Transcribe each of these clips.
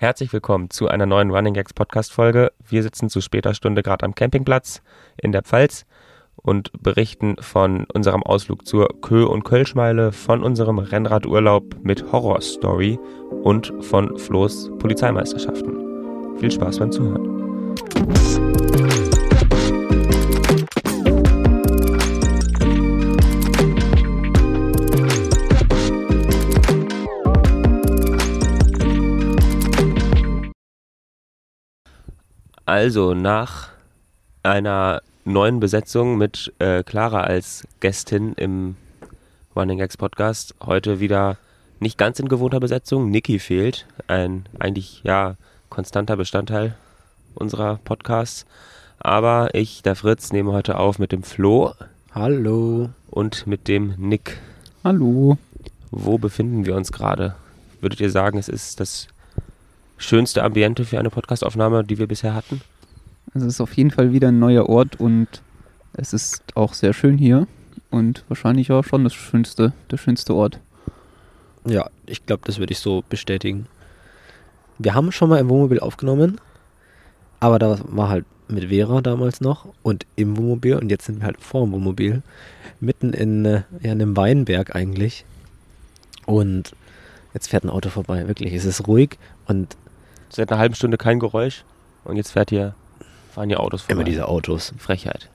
Herzlich willkommen zu einer neuen Running Gags Podcast Folge. Wir sitzen zu später Stunde gerade am Campingplatz in der Pfalz und berichten von unserem Ausflug zur Kö- und Kölschmeile, von unserem Rennradurlaub mit Horrorstory und von Flo's Polizeimeisterschaften. Viel Spaß beim Zuhören. Also nach einer neuen Besetzung mit äh, Clara als Gästin im Running Gags Podcast heute wieder nicht ganz in gewohnter Besetzung. Niki fehlt, ein eigentlich ja konstanter Bestandteil unserer Podcasts. Aber ich, der Fritz, nehme heute auf mit dem Flo Hallo. und mit dem Nick. Hallo. Wo befinden wir uns gerade? Würdet ihr sagen, es ist das schönste Ambiente für eine Podcastaufnahme, die wir bisher hatten? Es ist auf jeden Fall wieder ein neuer Ort und es ist auch sehr schön hier und wahrscheinlich auch schon das schönste, der schönste Ort. Ja, ich glaube, das würde ich so bestätigen. Wir haben schon mal im Wohnmobil aufgenommen, aber da war halt mit Vera damals noch und im Wohnmobil und jetzt sind wir halt vor dem Wohnmobil, mitten in äh, ja, einem Weinberg eigentlich. Und jetzt fährt ein Auto vorbei, wirklich. Es ist ruhig und Seit einer halben Stunde kein Geräusch und jetzt fährt hier, fahren hier Autos vorbei. immer diese Autos. Frechheit.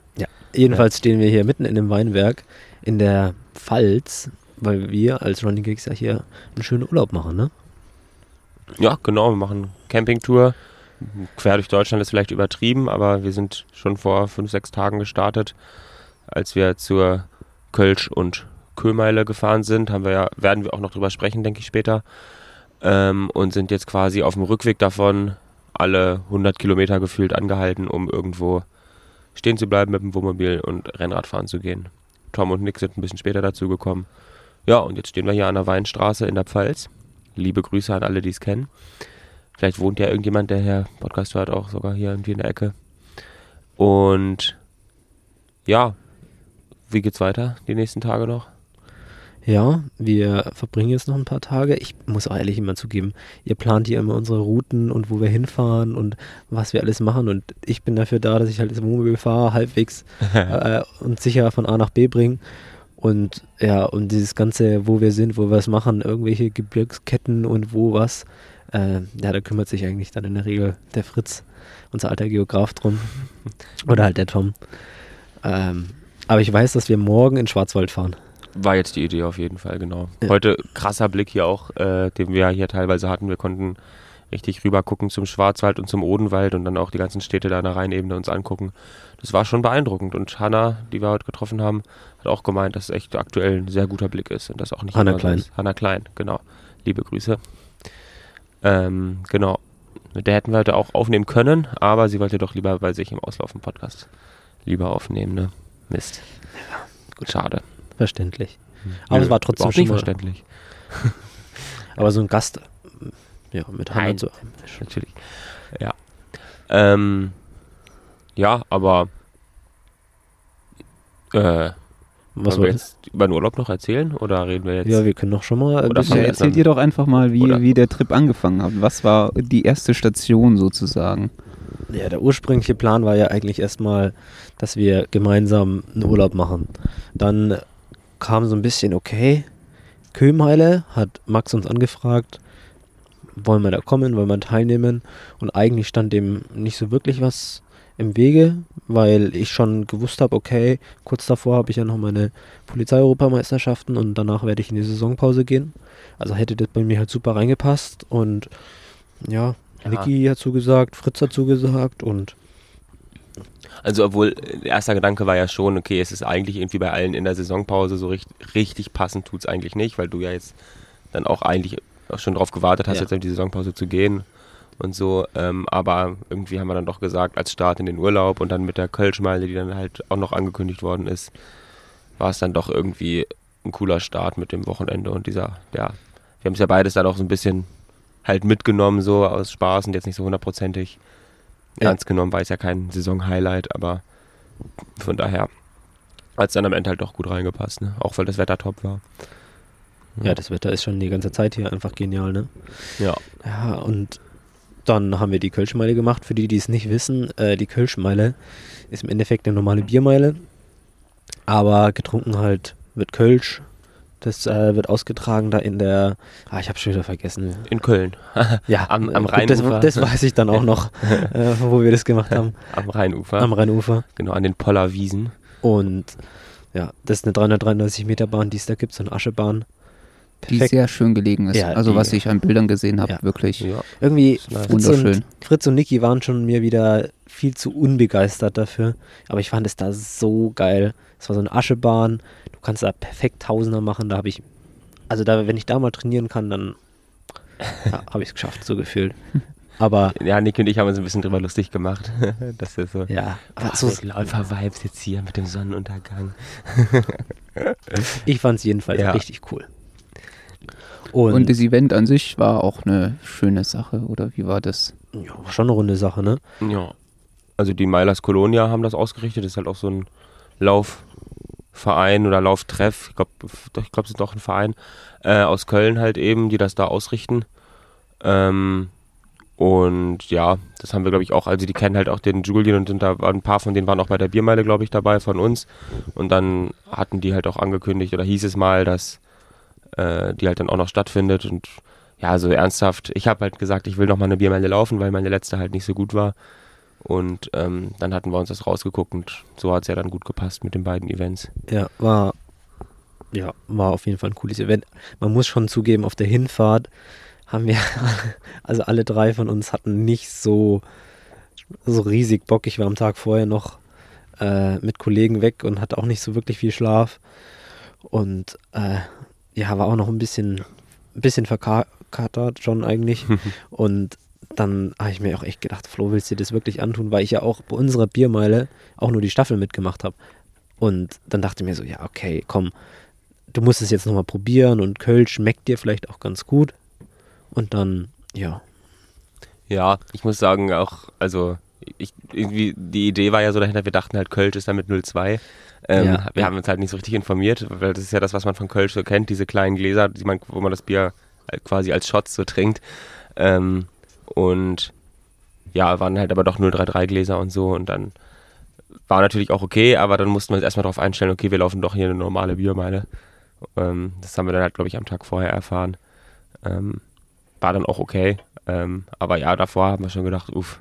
Jedenfalls stehen wir hier mitten in dem Weinberg in der Pfalz, weil wir als Running Gigs ja hier einen schönen Urlaub machen, ne? Ja, genau, wir machen Campingtour. Quer durch Deutschland ist vielleicht übertrieben, aber wir sind schon vor fünf, sechs Tagen gestartet. Als wir zur Kölsch- und Köhmeile gefahren sind, haben wir ja, werden wir auch noch drüber sprechen, denke ich später. Ähm, und sind jetzt quasi auf dem Rückweg davon alle 100 Kilometer gefühlt angehalten, um irgendwo stehen zu bleiben mit dem Wohnmobil und Rennrad fahren zu gehen. Tom und Nick sind ein bisschen später dazu gekommen. Ja, und jetzt stehen wir hier an der Weinstraße in der Pfalz. Liebe Grüße an alle, die es kennen. Vielleicht wohnt ja irgendjemand, der hier Podcast hört, auch sogar hier irgendwie in der Ecke. Und ja, wie geht's weiter die nächsten Tage noch? Ja, wir verbringen jetzt noch ein paar Tage. Ich muss auch ehrlich immer zugeben, ihr plant hier immer unsere Routen und wo wir hinfahren und was wir alles machen. Und ich bin dafür da, dass ich halt das Wohnmobil fahre, halbwegs äh, und sicher von A nach B bringe. Und ja, und dieses Ganze, wo wir sind, wo wir es machen, irgendwelche Gebirgsketten und wo was, äh, ja, da kümmert sich eigentlich dann in der Regel der Fritz, unser alter Geograf, drum. Oder halt der Tom. Ähm, aber ich weiß, dass wir morgen in Schwarzwald fahren. War jetzt die Idee auf jeden Fall, genau. Ja. Heute krasser Blick hier auch, äh, den wir hier teilweise hatten. Wir konnten richtig rüber gucken zum Schwarzwald und zum Odenwald und dann auch die ganzen Städte da in der Rheinebene uns angucken. Das war schon beeindruckend. Und Hanna, die wir heute getroffen haben, hat auch gemeint, dass es echt aktuell ein sehr guter Blick ist und das auch nicht Hanna Klein. ist. Hanna Klein, genau. Liebe Grüße. Ähm, genau. Mit der hätten wir heute auch aufnehmen können, aber sie wollte doch lieber bei sich im Auslaufen Podcast lieber aufnehmen, ne? Mist. Gut, schade. Verständlich. Aber Nö, es war trotzdem schon nicht verständlich. Aber so ein Gast, ja, mit. Hand so. Natürlich. Ja. Ähm, ja, aber äh, Was wollen war wir das? jetzt über den Urlaub noch erzählen oder reden wir jetzt? Ja, wir können doch schon mal Oder bisschen Ja, erzählt ihr doch einfach mal, wie, Oder- wie der Trip angefangen hat. Was war die erste Station sozusagen? Ja, der ursprüngliche Plan war ja eigentlich erstmal, dass wir gemeinsam einen Urlaub machen. Dann kam so ein bisschen, okay, Köhmeile hat Max uns angefragt, wollen wir da kommen, wollen wir teilnehmen? Und eigentlich stand dem nicht so wirklich was im Wege, weil ich schon gewusst habe, okay, kurz davor habe ich ja noch meine Polizeieuropameisterschaften und danach werde ich in die Saisonpause gehen. Also hätte das bei mir halt super reingepasst und ja, Ja. Niki hat zugesagt, Fritz hat zugesagt und Also obwohl, äh, erster Gedanke war ja schon, okay, es ist eigentlich irgendwie bei allen in der Saisonpause so richtig, richtig passend tut's eigentlich nicht, weil du ja jetzt dann auch eigentlich auch schon drauf gewartet hast, Ja. jetzt in die Saisonpause zu gehen und so. Ähm, aber irgendwie haben wir dann doch gesagt, als Start in den Urlaub und dann mit der Kölschmeile, die dann halt auch noch angekündigt worden ist, war es dann doch irgendwie ein cooler Start mit dem Wochenende und dieser, ja, wir haben es ja beides dann auch so ein bisschen halt mitgenommen, so aus Spaß und jetzt nicht so hundertprozentig Ja. ernst genommen, war es ja kein Saison-Highlight, aber von daher hat es dann am Ende halt doch gut reingepasst, ne? auch weil das Wetter top war. ja, das Wetter ist schon die ganze Zeit hier einfach genial, ne? Ja. Ja, und dann haben wir die Kölschmeile gemacht. Für die, die es nicht wissen, äh, die Kölschmeile ist im Endeffekt eine normale Biermeile, aber getrunken halt wird Kölsch. Das äh, wird ausgetragen da in der, ah, ich habe schon wieder vergessen. In Köln. Ja, Am- am gut, das, Rheinufer. das weiß ich dann auch noch, äh, wo wir das gemacht haben. Am Rheinufer. Am Rheinufer. genau, an den Pollerwiesen. Und ja, das ist eine 333 Meter Bahn, die es da gibt, so eine Aschebahn. Die Perfekt. sehr schön gelegen ist. Ja, also die- was ich an Bildern gesehen habe, Ja. wirklich. Ja. Irgendwie. Fritz und, Wunderschön. Fritz und Niki waren schon mir wieder viel zu unbegeistert dafür. Aber ich fand es da so geil. Es war so eine Aschebahn. Du kannst da perfekt Tausender machen. Da habe ich, also da, wenn ich da mal trainieren kann, dann ja, habe ich es geschafft, so gefühlt. Aber ja, Nick und ich haben uns ein bisschen drüber lustig gemacht. das ist so. ja, aber Ach, so, so Läufer-Vibes jetzt hier mit dem Sonnenuntergang. ich fand es jedenfalls Ja. richtig cool. Und, Und das Event an sich war auch eine schöne Sache, oder wie war das? ja, schon eine runde Sache, ne? Ja. Also die Milers Colonia haben das ausgerichtet. Das ist halt auch so ein Laufverein oder Lauftreff. Ich glaube, ich glaub, es ist doch ein Verein äh, aus Köln halt eben, die das da ausrichten. Ähm, und ja, das haben wir, glaube ich, auch. Also die kennen halt auch den Julian und sind da ein paar von denen waren auch bei der Biermeile, glaube ich, dabei von uns. Und dann hatten die halt auch angekündigt oder hieß es mal, dass äh, die halt dann auch noch stattfindet. Und ja, so ernsthaft, ich habe halt gesagt, ich will noch mal eine Biermeile laufen, weil meine letzte halt nicht so gut war. Und ähm, dann hatten wir uns das rausgeguckt und so hat es ja dann gut gepasst mit den beiden Events. Ja, war, ja, war auf jeden Fall ein cooles Event. Man muss schon zugeben, auf der Hinfahrt haben wir, also alle drei von uns hatten nicht so, so riesig Bock. Ich war am Tag vorher noch äh, mit Kollegen weg und hatte auch nicht so wirklich viel Schlaf. Und äh, ja, war auch noch ein bisschen, ein bisschen verkatert schon eigentlich. und dann habe ich mir auch echt gedacht, Flo, willst du dir das wirklich antun? Weil ich ja auch bei unserer Biermeile auch nur die Staffel mitgemacht habe. Und dann dachte ich mir so, ja, okay, komm, du musst es jetzt nochmal probieren und Köln schmeckt dir vielleicht auch ganz gut. Und dann, ja, Ja, ich muss sagen, auch, also ich, irgendwie, die Idee war ja so dahinter, wir dachten halt, Kölsch ist damit 02. Ähm, Ja. wir haben uns halt nicht so richtig informiert, weil das ist ja das, was man von Kölsch so kennt, diese kleinen Gläser, die man, wo man das Bier halt quasi als Shots so trinkt. Ähm, und ja, waren halt aber doch 033 Gläser und so und dann war natürlich auch okay, aber dann mussten wir uns erstmal darauf einstellen, okay, wir laufen doch hier eine normale Biermeile. Ähm, das haben wir dann halt, glaube ich, am Tag vorher erfahren. Ähm, war dann auch okay. Ähm, aber ja, davor haben wir schon gedacht, uff,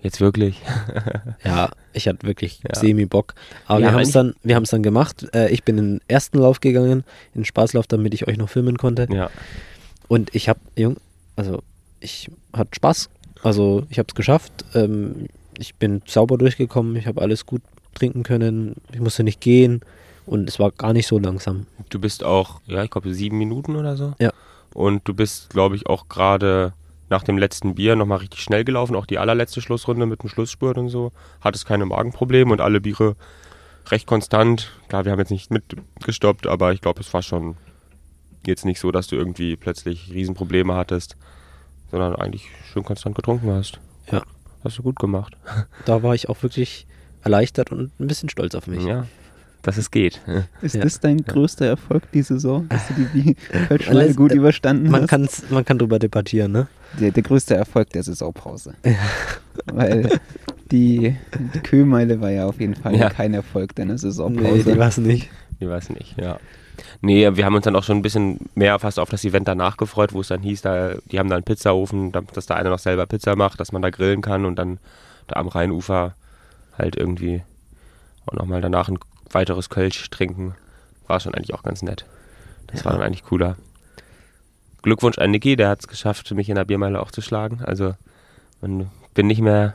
jetzt wirklich. ja, ich hatte wirklich Ja. semi-Bock. Aber Ja, wir haben es dann, wir haben es dann gemacht. Äh, ich bin in den ersten Lauf gegangen, in den Spaßlauf, damit ich euch noch filmen konnte. ja. Und ich habe, Jung, also ich hatte Spaß. Also ich habe es geschafft. Ähm, ich bin sauber durchgekommen. Ich habe alles gut trinken können. Ich musste nicht gehen. Und es war gar nicht so langsam. Du bist auch, ja, ich glaube, sieben Minuten oder so. Ja. Und du bist, glaube ich, auch gerade nach dem letzten Bier nochmal richtig schnell gelaufen, auch die allerletzte Schlussrunde mit dem Schlussspurt und so. Hattest keine Magenprobleme und alle Biere recht konstant. Klar, wir haben jetzt nicht mitgestoppt, aber ich glaube, es war schon jetzt nicht so, dass du irgendwie plötzlich Riesenprobleme hattest, sondern eigentlich schön konstant getrunken hast. Ja. Hast du gut gemacht. Da war ich auch wirklich erleichtert und ein bisschen stolz auf mich. Ja, dass es geht. Ist Ja. das dein größter Erfolg die Saison, dass du die Alles- gut äh, überstanden Man, hast? kann's, man kann drüber debattieren, ne? Der, der größte Erfolg der Saisonpause. Weil die, die Kühlmeile war ja auf jeden Fall Ja. kein Erfolg deiner Nee, Saisonpause. die war es nicht. Ich weiß nicht, ja. Nee, wir haben uns dann auch schon ein bisschen mehr fast auf das Event danach gefreut, wo es dann hieß, da, die haben da einen Pizzaofen, da- dass da einer noch selber Pizza macht, dass man da grillen kann und dann da am Rheinufer halt irgendwie auch nochmal danach ein weiteres Kölsch trinken. War schon eigentlich auch ganz nett. Das war dann eigentlich cooler. Glückwunsch an Niki, der hat es geschafft, mich in der Biermeile auch zu schlagen. Also bin nicht mehr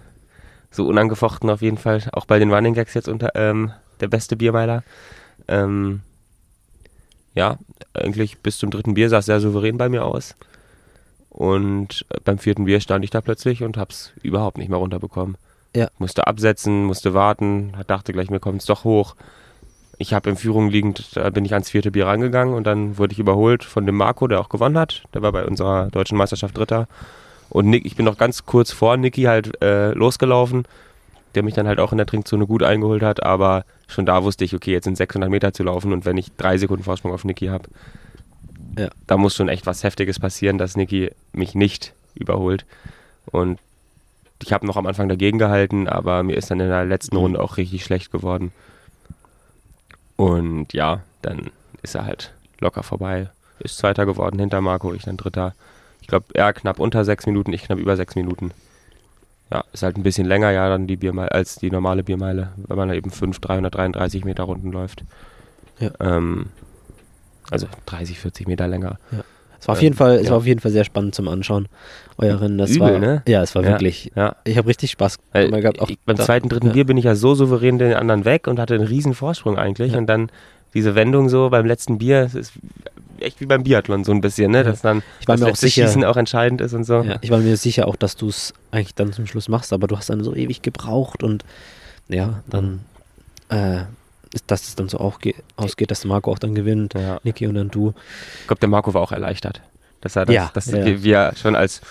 so unangefochten auf jeden Fall. Auch bei den Running Gags jetzt unter ähm, der beste Biermeiler. Ähm, ja, eigentlich bis zum dritten Bier sah es sehr souverän bei mir aus. Und äh, beim vierten Bier stand ich da plötzlich und hab's überhaupt nicht mehr runterbekommen. Ja. Musste absetzen, musste warten, dachte gleich, mir kommt's doch hoch. Ich habe in Führung liegend, da bin ich ans vierte Bier rangegangen und dann wurde ich überholt von dem Marco, der auch gewonnen hat. Der war bei unserer deutschen Meisterschaft Dritter. Und Nick, ich bin noch ganz kurz vor Niki halt äh, losgelaufen, der mich dann halt auch in der Trinkzone gut eingeholt hat, aber schon da wusste ich, okay, jetzt sind 600 Meter zu laufen und wenn ich drei Sekunden Vorsprung auf Niki habe, Ja. da muss schon echt was Heftiges passieren, dass Niki mich nicht überholt. Und ich habe noch am Anfang dagegen gehalten, aber mir ist dann in der letzten Runde auch richtig schlecht geworden. Und ja, dann ist er halt locker vorbei. Ist Zweiter geworden hinter Marco, ich dann Dritter. Ich glaube, er knapp unter sechs Minuten, ich knapp über sechs Minuten. Ja, ist halt ein bisschen länger ja dann die Biermeile als die normale Biermeile, wenn man eben 5, 333 Meter Runden läuft. Ja. Ähm, also 30, 40 Meter länger. Es war auf Ähm, jeden Fall, es ja. war auf jeden Fall sehr spannend zum Anschauen. Euer Rennen, das Übel, war, ne? ja, es war Ja, wirklich. Ja, Ich habe richtig Spaß gehabt. Auch ich, beim da- zweiten, dritten ja. Bier bin ich ja so souverän den anderen weg und hatte einen riesen Vorsprung eigentlich. Ja. Und dann diese Wendung so beim letzten Bier, es ist echt wie beim Biathlon so ein bisschen, ne? Dass dann Ich war mir auch sicher, Schießen auch entscheidend ist und so. ja, ich war mir sicher auch, dass du es eigentlich dann zum Schluss machst, aber du hast dann so ewig gebraucht und ja, dann, äh, ist, dass es dann so auch ge- ausgeht, dass Marco auch dann gewinnt, Ja. Niki und dann du. Ich glaube, der Marco war auch erleichtert, dass er das, Ja, dass ja. Wir, wir schon als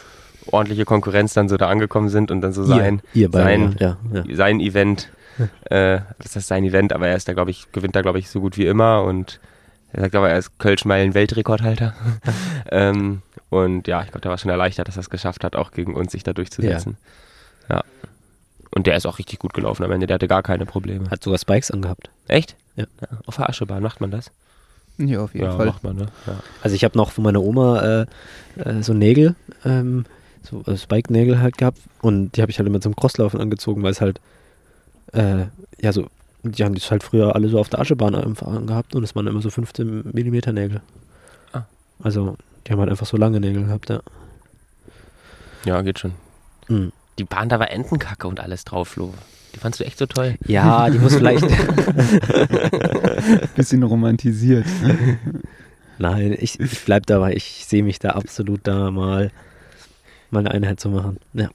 ordentliche Konkurrenz dann so da angekommen sind und dann so sein, ihr, ihr sein- ja. sein Event, äh, das ist sein Event, aber er ist da, glaube ich, gewinnt da, glaube ich, so gut wie immer und er sagt aber, er ist Kölschmeilen-Weltrekordhalter. ähm, und ja, ich glaube, der war schon erleichtert, dass er es geschafft hat, auch gegen uns sich da durchzusetzen. Ja. Und der ist auch richtig gut gelaufen am Ende, der hatte gar keine Probleme. Hat sogar Spikes angehabt. Echt? Ja. Auf der Aschebahn macht man das? Ja, auf jeden ja, Fall. macht man, ne? Ja. Also ich habe noch von meiner Oma äh, äh, so Nägel, ähm, so äh, Spike-Nägel halt gehabt und die habe ich halt immer zum Crosslaufen angezogen, weil es halt, äh, ja so, die haben das halt früher alle so auf der Aschebahn einfach angehabt und es waren immer so 15 Millimeter Nägel. Ah. Also die haben halt einfach so lange Nägel gehabt, ja. ja, geht schon. Mhm. Die Bahn, da war Entenkacke und alles drauf, Flo. Die fandst du echt so toll? Ja, die muss vielleicht. Bisschen romantisiert. Nein, ich, ich bleib dabei. Ich sehe mich da absolut da mal, mal eine Einheit zu machen. Ja.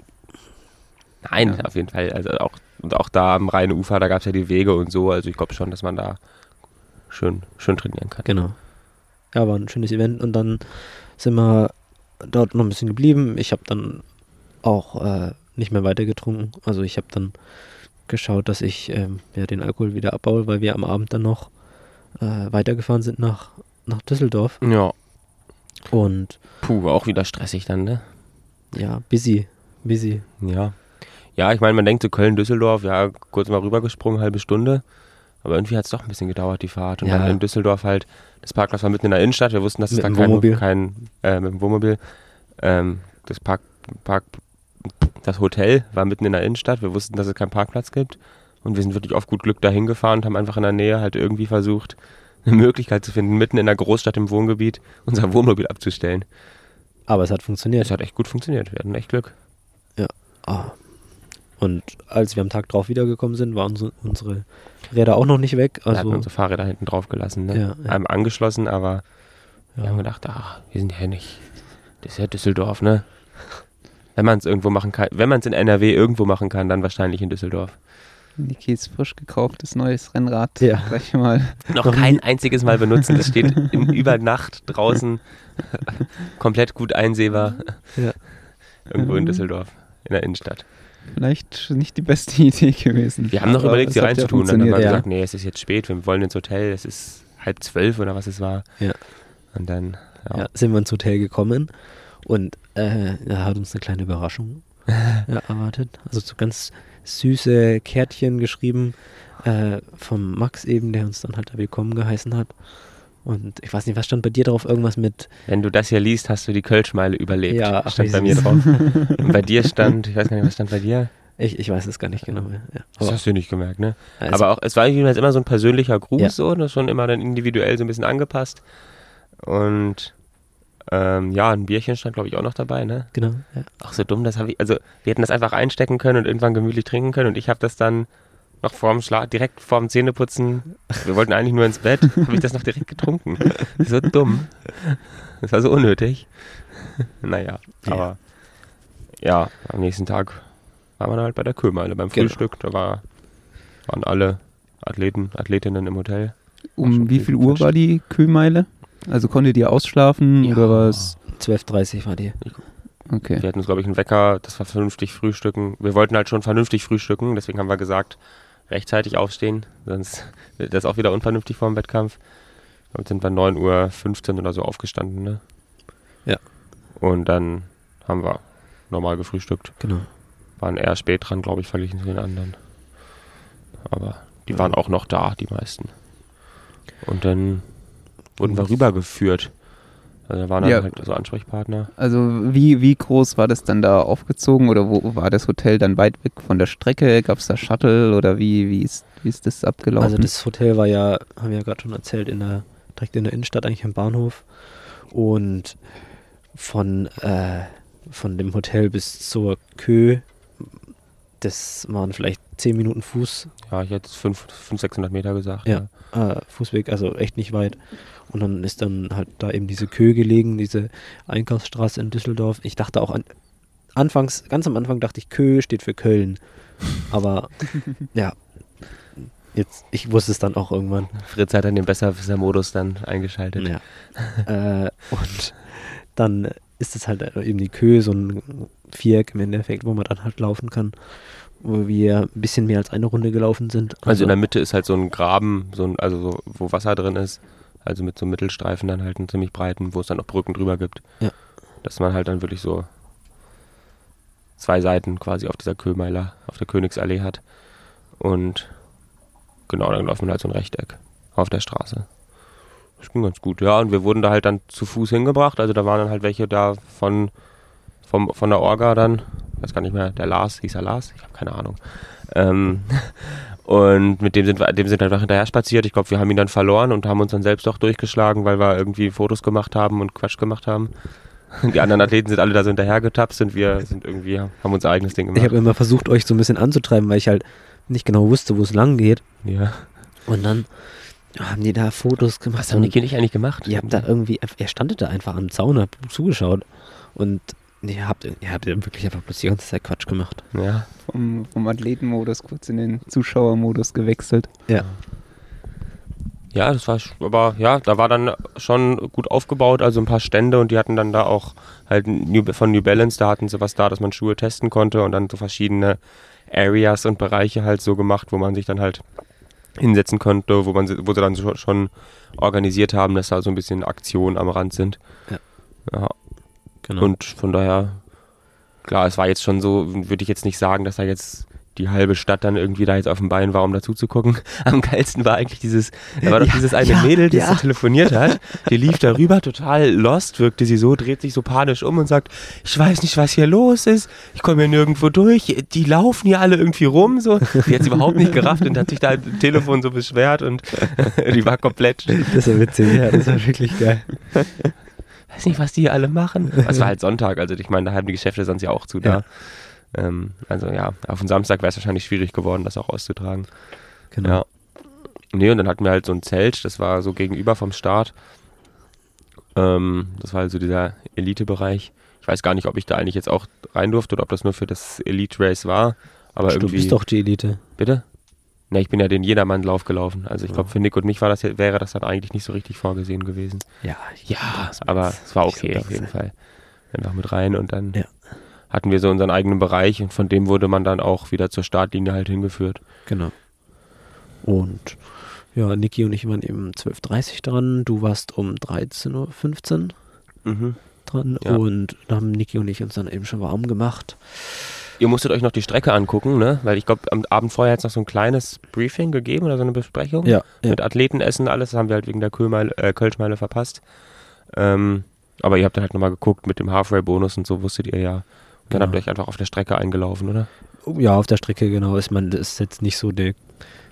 Nein, Ja. auf jeden Fall. Also auch, und auch da am Rheinufer, da gab es ja die Wege und so. Also ich glaube schon, dass man da schön, schön trainieren kann. Genau. Ja, war ein schönes Event und dann sind wir dort noch ein bisschen geblieben. Ich habe dann auch äh, nicht mehr weiter getrunken. Also ich habe dann geschaut, dass ich ähm, ja, den Alkohol wieder abbaue, weil wir am Abend dann noch äh, weitergefahren sind nach, nach Düsseldorf. Ja. Und Puh, war auch wieder stressig dann, ne? ja, busy, busy. Ja. Ja, ich meine, man denkt zu Köln-Düsseldorf, ja, kurz mal rübergesprungen, halbe Stunde. Aber irgendwie hat es doch ein bisschen gedauert, die Fahrt. Und Ja. dann in Düsseldorf halt, das Parkplatz war mitten in der Innenstadt. Wir wussten, dass es da kein, Wohnmobil. kein äh, mit dem Wohnmobil. Ähm, das Park, Park, das Hotel war mitten in der Innenstadt. Wir wussten, dass es keinen Parkplatz gibt. Und wir sind wirklich auf gut Glück dahin gefahren und haben einfach in der Nähe halt irgendwie versucht, eine Möglichkeit zu finden, mitten in der Großstadt im Wohngebiet unser Wohnmobil abzustellen. Aber es hat funktioniert. Das hat echt gut funktioniert. Wir hatten echt Glück. Ah. Und als wir am Tag drauf wiedergekommen sind, waren unsere, unsere Räder auch noch nicht weg. Hatten Also, unsere Fahrräder hinten drauf gelassen. Ne? Ja, ja. Haben angeschlossen, aber wir haben ja. gedacht, ach, wir sind ja nicht. Das ist ja Düsseldorf, ne? Wenn man es irgendwo machen kann, wenn man es in NRW irgendwo machen kann, dann wahrscheinlich in Düsseldorf. Nikis frisch gekauftes neues Rennrad. Ja. Gleich mal. Noch kein einziges Mal benutzen. Das steht in, über Nacht draußen komplett gut einsehbar. Ja. Irgendwo in Mhm. Düsseldorf, in der Innenstadt. Vielleicht nicht die beste Idee gewesen. Wir haben noch überlegt, sie ja reinzutun. Dann haben wir. Ja. gesagt, nee, es ist jetzt spät, wir wollen ins Hotel, es ist halb zwölf oder was es war. Ja. Und dann, ja. ja, sind wir ins Hotel gekommen und äh, da hat uns eine kleine Überraschung äh, erwartet. Also so ganz süße Kärtchen geschrieben äh, vom Max eben, der uns dann halt willkommen geheißen hat. Und ich weiß nicht, was stand bei dir drauf? Irgendwas mit, Wenn du das hier liest, hast du die Kölschmeile überlebt. Ja, ach, stand bei mir drauf. Und bei dir stand, ich weiß gar nicht, was stand bei dir? ich, ich weiß es gar nicht genau. Ja. Das hast du nicht gemerkt, ne? also, Aber auch, es war jedenfalls immer so ein persönlicher Gruß, Ja. so, das schon immer dann individuell so ein bisschen angepasst. Und ähm, ja, ein Bierchen stand, glaube ich, auch noch dabei, ne? genau. Ja. Ach, so dumm, das habe ich, also wir hätten das einfach einstecken können und irgendwann gemütlich trinken können und ich habe das dann noch vorm Schlag, direkt vorm Zähneputzen, wir wollten eigentlich nur ins Bett, habe ich das noch direkt getrunken. So dumm. Das war so unnötig. Naja, Ja. aber ja, am nächsten Tag waren wir dann halt bei der Kühlmeile beim Genau. Frühstück. Da war, waren alle Athleten, Athletinnen im Hotel. Um wie viel Uhr war die Kühlmeile? Also konntet ihr ausschlafen Ja. oder was? 12.30 war die. Okay. Wir hatten uns, glaube ich, einen Wecker, das war vernünftig frühstücken. Wir wollten halt schon vernünftig frühstücken, deswegen haben wir gesagt, rechtzeitig aufstehen, sonst wird das auch wieder unvernünftig vor dem Wettkampf. Damit sind wir 9.15 Uhr oder so aufgestanden, ne? Ja. Und dann haben wir normal gefrühstückt. Genau. Waren eher spät dran, glaube ich, verglichen zu den anderen. Aber die waren auch noch da, die meisten. Und dann wurden wir rübergeführt. Also da waren dann Ja. halt so Ansprechpartner. Also wie, wie groß war das dann da aufgezogen oder wo war das Hotel dann weit weg von der Strecke? Gab es da Shuttle oder wie, wie, ist, wie ist das abgelaufen? Also das Hotel war ja, haben wir ja gerade schon erzählt, in der, direkt in der Innenstadt, eigentlich am Bahnhof. Und von, äh, von dem Hotel bis zur Kö, das waren vielleicht 10 Minuten Fuß, Ja, ich hätte 500, 600 Meter gesagt. Ja. äh, Fußweg, also echt nicht weit. Und dann ist dann halt da eben diese Kö gelegen, diese Einkaufsstraße in Düsseldorf. Ich dachte auch an, anfangs, ganz am Anfang dachte ich, Kö steht für Köln. Aber ja, jetzt, ich wusste es dann auch irgendwann. Fritz hat dann den Besserwisser-Modus dann eingeschaltet. Ja. äh, und dann ist es halt eben die Kö, so ein Viereck im Endeffekt, wo man dann halt laufen kann. Wo wir ein bisschen mehr als eine Runde gelaufen sind. Also in der Mitte ist halt so ein Graben, so ein, also so, wo Wasser drin ist. Also mit so einem Mittelstreifen dann halt einen ziemlich breiten, wo es dann auch Brücken drüber gibt. Ja. Dass man halt dann wirklich so zwei Seiten quasi auf dieser Köhmeiler, auf der Königsallee hat. Und genau, dann läuft man halt so ein Rechteck auf der Straße. Das ging ganz gut, ja. Und wir wurden da halt dann zu Fuß hingebracht. Also da waren dann halt welche da von, vom, von der Orga dann. Ich weiß gar nicht mehr, der Lars, hieß er Lars? Ich habe keine Ahnung. Ähm, und mit dem sind wir, dem sind wir einfach hinterher spaziert. Ich glaube, wir haben ihn dann verloren und haben uns dann selbst doch durchgeschlagen, weil wir irgendwie Fotos gemacht haben und Quatsch gemacht haben. Die anderen Athleten sind alle da so hinterher getapst und wir sind irgendwie, haben unser eigenes Ding Ich gemacht. habe immer versucht, euch so ein bisschen anzutreiben, weil ich halt nicht genau wusste, wo es lang geht. Ja. Und dann haben die da Fotos gemacht. Was haben und ich eigentlich gemacht? Ihr habt da irgendwie, er standet da einfach am Zaun, habt zugeschaut. Und ihr habt, ihr habt wirklich einfach bloß die ganze Zeit Quatsch gemacht. Ja. vom, vom Athletenmodus kurz in den Zuschauermodus gewechselt. Ja. Ja, das war, sch- aber ja, da war dann schon gut aufgebaut, also ein paar Stände und die hatten dann da auch halt New, von New Balance, da hatten sie was da, dass man Schuhe testen konnte und dann so verschiedene Areas und Bereiche halt so gemacht, wo man sich dann halt hinsetzen konnte, wo man sie- wo sie dann so, schon organisiert haben, dass da so ein bisschen Aktionen am Rand sind. Ja. ja. Genau. Und von daher, klar, es war jetzt schon so, würde ich jetzt nicht sagen, dass da jetzt die halbe Stadt dann irgendwie da jetzt auf dem Bein war, um dazu zu gucken. Am geilsten war eigentlich dieses, da war doch Ja, dieses eine ja, Mädel, die ja. so telefoniert hat, die lief darüber, total lost wirkte sie so, dreht sich so panisch um und sagt, ich weiß nicht, was hier los ist, ich komme hier nirgendwo durch, die laufen hier alle irgendwie rum, so. Die hat sie überhaupt nicht gerafft und hat sich da am Telefon so beschwert und die war komplett, das ist ja witzig, ja, das war wirklich geil. Weiß nicht, was die hier alle machen. Es war halt Sonntag, also ich meine, da haben die Geschäfte sonst ja auch zu da. Ja. Ähm, also ja, auf den Samstag wäre es wahrscheinlich schwierig geworden, das auch auszutragen. Genau. Ja. Nee, und dann hatten wir halt so ein Zelt, das war so gegenüber vom Start. Ähm, das war also dieser Elite-Bereich. Ich weiß gar nicht, ob ich da eigentlich jetzt auch rein durfte oder ob das nur für das Elite-Race war. Aber du irgendwie. bist doch die Elite. Bitte? Ne, ich bin ja den Jedermann-Lauf gelaufen. Also ich glaube, für Nick und mich war das, wäre das dann eigentlich nicht so richtig vorgesehen gewesen. Ja, Ja, aber es war okay auf jeden. Fall. Einfach mit rein und dann Ja. hatten wir so unseren eigenen Bereich und von dem wurde man dann auch wieder zur Startlinie halt hingeführt. Genau. Und ja, Niki und ich waren eben 12.30 dran. Du warst um 13.15 Uhr Mhm. dran. Ja. Und da haben Niki und ich uns dann eben schon warm gemacht. Ihr musstet euch noch die Strecke angucken, ne? Weil ich glaube, am Abend vorher hat es noch so ein kleines Briefing gegeben oder so eine Besprechung. Ja, ja. Mit Athletenessen, alles. Das haben wir halt wegen der äh, Kölschmeile verpasst. Ähm, aber ihr habt dann halt nochmal geguckt mit dem Halfway-Bonus und so wusstet ihr ja. Und dann Genau. habt ihr euch einfach auf der Strecke eingelaufen, oder? Ja, auf der Strecke, genau. Meine, das ist jetzt nicht so, der,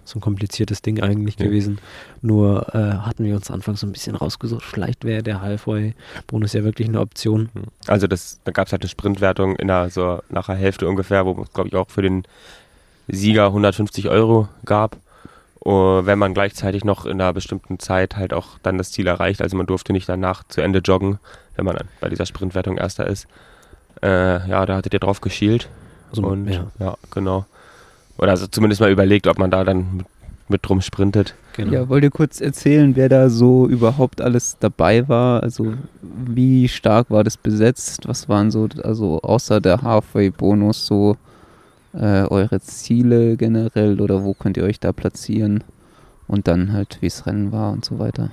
so ein kompliziertes Ding eigentlich Ja. gewesen. Nur äh, hatten wir uns anfangs so ein bisschen rausgesucht. Vielleicht wäre der Halfway-Bonus ja wirklich eine Option. Also das, da gab es halt eine Sprintwertung in der, so nach der Hälfte ungefähr, wo es, glaube ich, auch für den Sieger 150 Euro gab. Uh, wenn man gleichzeitig noch in einer bestimmten Zeit halt auch dann das Ziel erreicht. Also man durfte nicht danach zu Ende joggen, wenn man bei dieser Sprintwertung Erster ist. Äh, ja, da hattet ihr drauf geschielt. Also, und ja, ja. genau. Oder also zumindest mal überlegt, ob man da dann mit, mit drum sprintet. genau. Ja, wollt ihr kurz erzählen, wer da so überhaupt alles dabei war? Also wie stark war das besetzt? Was waren so, also außer der Halfway-Bonus so äh, eure Ziele generell oder wo könnt ihr euch da platzieren? Und dann halt, wie es Rennen war und so weiter.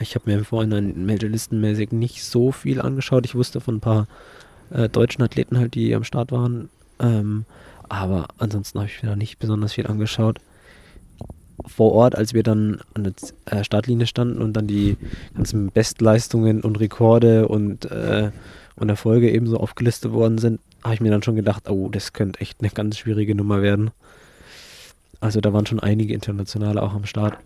Ich habe mir im Vorhinein meldelistenmäßig nicht so viel angeschaut. Ich wusste von ein paar äh, deutschen Athleten halt, die am Start waren. Ähm, aber ansonsten habe ich mir da nicht besonders viel angeschaut. Vor Ort, als wir dann an der äh, Startlinie standen und dann die ganzen Bestleistungen und Rekorde und, äh, und Erfolge ebenso aufgelistet worden sind, habe ich mir dann schon gedacht, oh, das könnte echt eine ganz schwierige Nummer werden. Also da waren schon einige internationale auch am Start.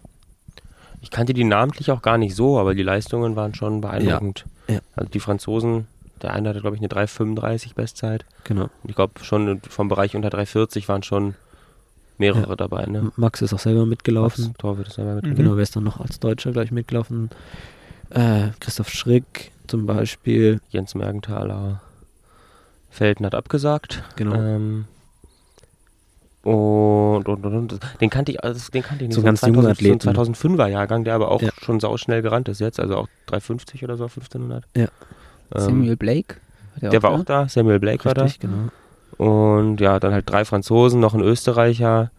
Ich kannte die namentlich auch gar nicht so, aber die Leistungen waren schon beeindruckend. Ja. Also die Franzosen, der eine hatte, glaube ich, eine 3,35 Bestzeit. Genau. Und ich glaube, schon vom Bereich unter 3,40 waren schon mehrere Ja. dabei. Ne? Max ist auch selber mitgelaufen. Max Torwirt ist dabei mit. Mhm. Genau, wer ist dann noch als Deutscher gleich mitgelaufen? Äh, Christoph Schrick zum Beispiel. Jens Mergenthaler. Felden hat abgesagt. Genau. Ähm, und, und, und, den kannte ich, also den kannte ich nicht. So ein ganz junger 2000 Athleten. So ein 2005er Jahrgang, der aber auch Ja. schon sauschnell gerannt ist jetzt, also auch 350 oder so, 1500. Ja. Ähm, Samuel Blake. der war auch da, Samuel Blake war da. Richtig, genau. Und ja, dann halt drei Franzosen, noch ein Österreicher,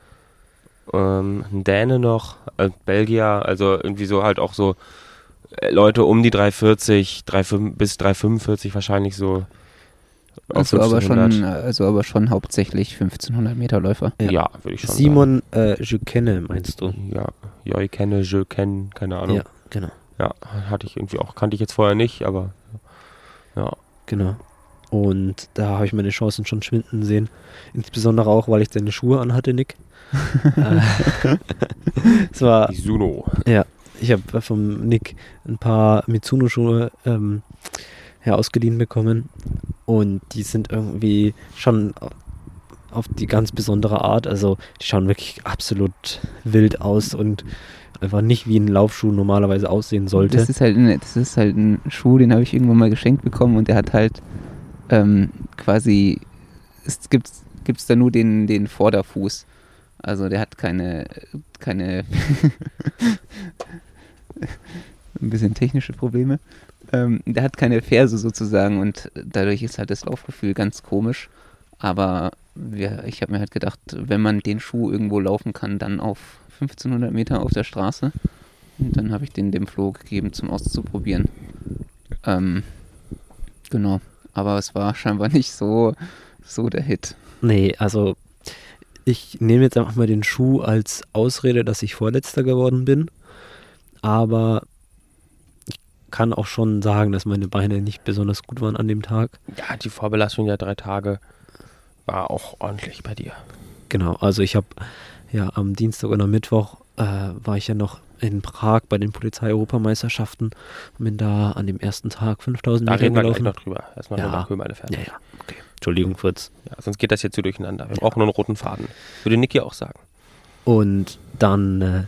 ähm, ein Däne noch, äh, Belgier, also irgendwie so halt auch so äh, Leute um die 340, 35 bis 345 wahrscheinlich so. Also aber, 1500. schon, also aber schon hauptsächlich 1500 Meter Läufer. Ja. Ja, würde ich schon Simon äh, Jukenne, meinst du? sagen. Ja, ja, ich kenne, je kenne, keine Ahnung. Ja, genau. Ja, hatte ich irgendwie auch, kannte ich jetzt vorher nicht, aber ja. Genau. Und da habe ich meine Chancen schon schwinden sehen. Insbesondere auch, weil ich deine Schuhe anhatte, Nick. Äh, es war, Die Suno. ich habe vom Nick ein paar Mitsuno-Schuhe ähm, ja, ausgeliehen bekommen. Und die sind irgendwie schon auf die ganz besondere Art. Also die schauen wirklich absolut wild aus und einfach nicht wie ein Laufschuh normalerweise aussehen sollte. Das ist halt, ein- das ist halt ein Schuh, den habe ich irgendwann mal geschenkt bekommen und der hat halt ähm, quasi, es gibt gibt's da nur den, den Vorderfuß. Also der hat keine, keine ein bisschen technische Probleme. Ähm, der hat keine Ferse sozusagen und dadurch ist halt das Laufgefühl ganz komisch. Aber wir, ich habe mir halt gedacht, wenn man den Schuh irgendwo laufen kann, dann auf 1500 Meter auf der Straße. Und dann habe ich den dem Flo gegeben zum Auszuprobieren. Ähm, genau. Aber es war scheinbar nicht so, so der Hit. Nee, also ich nehme jetzt einfach mal den Schuh als Ausrede, dass ich Vorletzter geworden bin. Aber ich kann auch schon sagen, dass meine Beine nicht besonders gut waren an dem Tag. Ja, die Vorbelastung der drei Tage war auch ordentlich bei dir. Genau, also ich habe ja am Dienstag oder Mittwoch äh, war ich ja noch in Prag bei den Polizei-Europameisterschaften und bin da an dem ersten Tag 5000 Da Meter reden wir gleich noch drüber. Erstmal Ja. ja. nach Römerle fertig. Ja, ja, okay. Entschuldigung, Fritz. Ja, sonst geht das jetzt hier durcheinander. Wir brauchen nur einen roten Faden. Würde Niki auch sagen. Und dann, äh,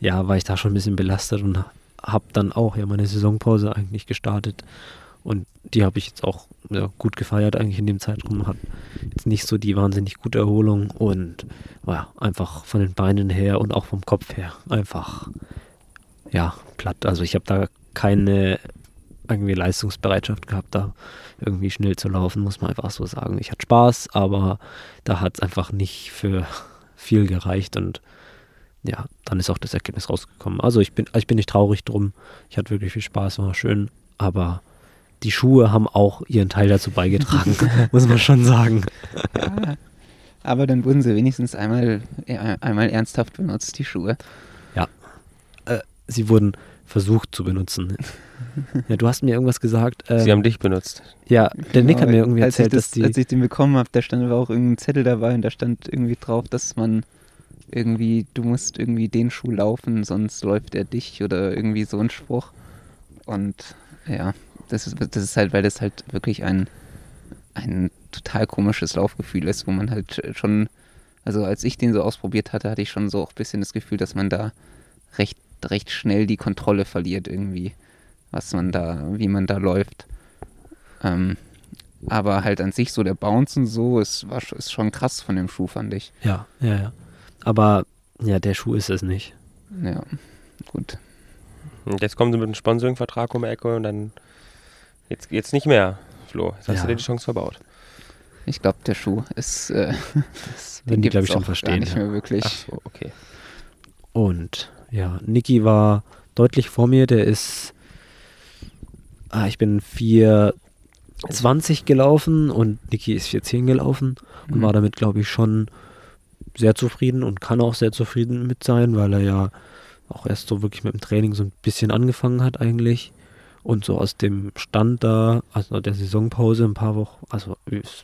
ja, war ich da schon ein bisschen belastet und habe dann auch ja meine Saisonpause eigentlich gestartet. Und die habe ich jetzt auch ja, gut gefeiert eigentlich in dem Zeitraum. Hat jetzt nicht so die wahnsinnig gute Erholung und ja, einfach von den Beinen her und auch vom Kopf her einfach, ja, platt. Also ich habe da keine irgendwie Leistungsbereitschaft gehabt, da irgendwie schnell zu laufen, muss man einfach so sagen. Ich hatte Spaß, aber da hat es einfach nicht für viel gereicht und ja, dann ist auch das Ergebnis rausgekommen. Also ich bin, ich bin nicht traurig drum. Ich hatte wirklich viel Spaß, war schön, aber die Schuhe haben auch ihren Teil dazu beigetragen, muss man schon sagen. Ja, aber dann wurden sie wenigstens einmal, äh, einmal ernsthaft benutzt, die Schuhe. Sie wurden versucht zu benutzen. Ja, du hast mir irgendwas gesagt. Äh, Sie haben dich benutzt. ja, der Nick hat mir Genau, irgendwie erzählt, das, dass die. Als ich den bekommen habe, da stand aber auch irgendein Zettel dabei und da stand irgendwie drauf, dass man irgendwie, du musst irgendwie den Schuh laufen, sonst läuft er dich oder irgendwie so ein Spruch. Und ja, das ist, das ist halt, weil das halt wirklich ein, ein total komisches Laufgefühl ist, wo man halt schon, also als ich den so ausprobiert hatte, hatte ich schon so auch ein bisschen das Gefühl, dass man da recht, recht schnell die Kontrolle verliert irgendwie, was man da, wie man da läuft. Ähm, aber halt an sich so der Bounce und so ist, war, ist schon krass von dem Schuh, fand ich. ja, ja, ja. Aber ja, der Schuh ist es nicht. Ja, gut. Und jetzt kommen sie mit einem Sponsoring-Vertrag um die Ecke und dann jetzt, jetzt nicht mehr, Flo. Jetzt hast Ja. du dir die Chance verbaut. Ich glaube, der Schuh ist, äh, Das den werden die, glaube gibt's ich, schon auch verstehen. gar nicht ja. mehr wirklich. Ach so, okay. Und ja, Niki war deutlich vor mir. Der ist, ah, ich bin 20 gelaufen und Niki ist 410 gelaufen und Mhm. war damit, glaube ich, schon sehr zufrieden und kann auch sehr zufrieden mit sein, weil er ja auch erst so wirklich mit dem Training so ein bisschen angefangen hat eigentlich. Und so aus dem Stand da, also der Saisonpause, ein paar Wochen, also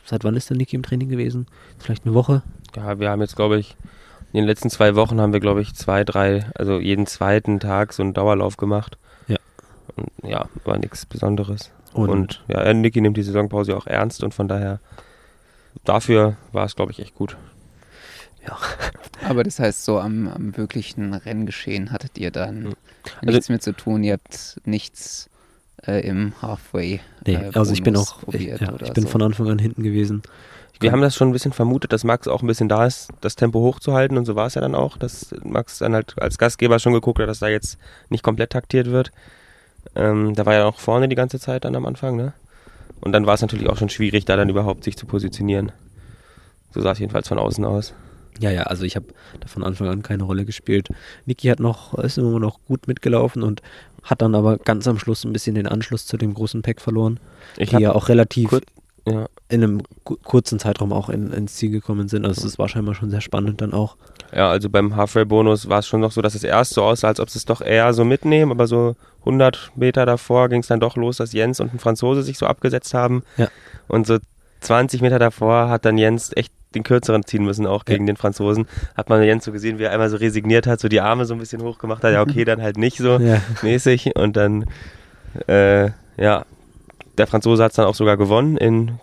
seit wann ist der Niki im Training gewesen? Vielleicht eine Woche? Ja, wir haben jetzt, glaube ich, in den letzten zwei Wochen haben wir, glaube ich, zwei, drei, also jeden zweiten Tag so einen Dauerlauf gemacht. Ja. Und ja, war nichts Besonderes. Und, Und, ja, er- Niki nimmt die Saisonpause auch ernst und von daher, dafür war es, glaube ich, echt gut. Aber das heißt, so am, am wirklichen Renngeschehen hattet ihr dann Mhm. nichts mehr zu tun. Ihr habt nichts äh, im Halfway. nee, äh, also ich bin auch, ich, ja, ich bin so. von Anfang an hinten gewesen. Wir haben das schon ein bisschen vermutet, dass Max auch ein bisschen da ist, das Tempo hochzuhalten und so war es ja dann auch, dass Max dann halt als Gastgeber schon geguckt hat, dass da jetzt nicht komplett taktiert wird. Ähm, da war ja auch vorne die ganze Zeit dann am Anfang, ne? Und dann war es natürlich auch schon schwierig, da dann überhaupt sich zu positionieren. So sah es jedenfalls von außen aus. Ja, ja, also ich habe da von Anfang an keine Rolle gespielt. Niki hat noch, ist immer noch gut mitgelaufen und hat dann aber ganz am Schluss ein bisschen den Anschluss zu dem großen Pack verloren, Ich die ja auch relativ kurz- ja, in einem ku- kurzen Zeitraum auch in, ins Ziel gekommen sind. Also es war scheinbar schon sehr spannend dann auch. ja, also beim Halfway-Bonus war es schon noch so, dass es erst so aussah, als ob sie es doch eher so mitnehmen, aber so 100 Meter davor ging es dann doch los, dass Jens und ein Franzose sich so abgesetzt haben. Ja. Und so 20 Meter davor hat dann Jens echt den kürzeren ziehen müssen, auch gegen den Franzosen. Hat man Jens so gesehen, wie er einmal so resigniert hat, so die Arme so ein bisschen hochgemacht hat. Ja, okay, dann halt nicht so Ja, mäßig. Und dann, äh, ja, der Franzose hat es dann auch sogar gewonnen, in,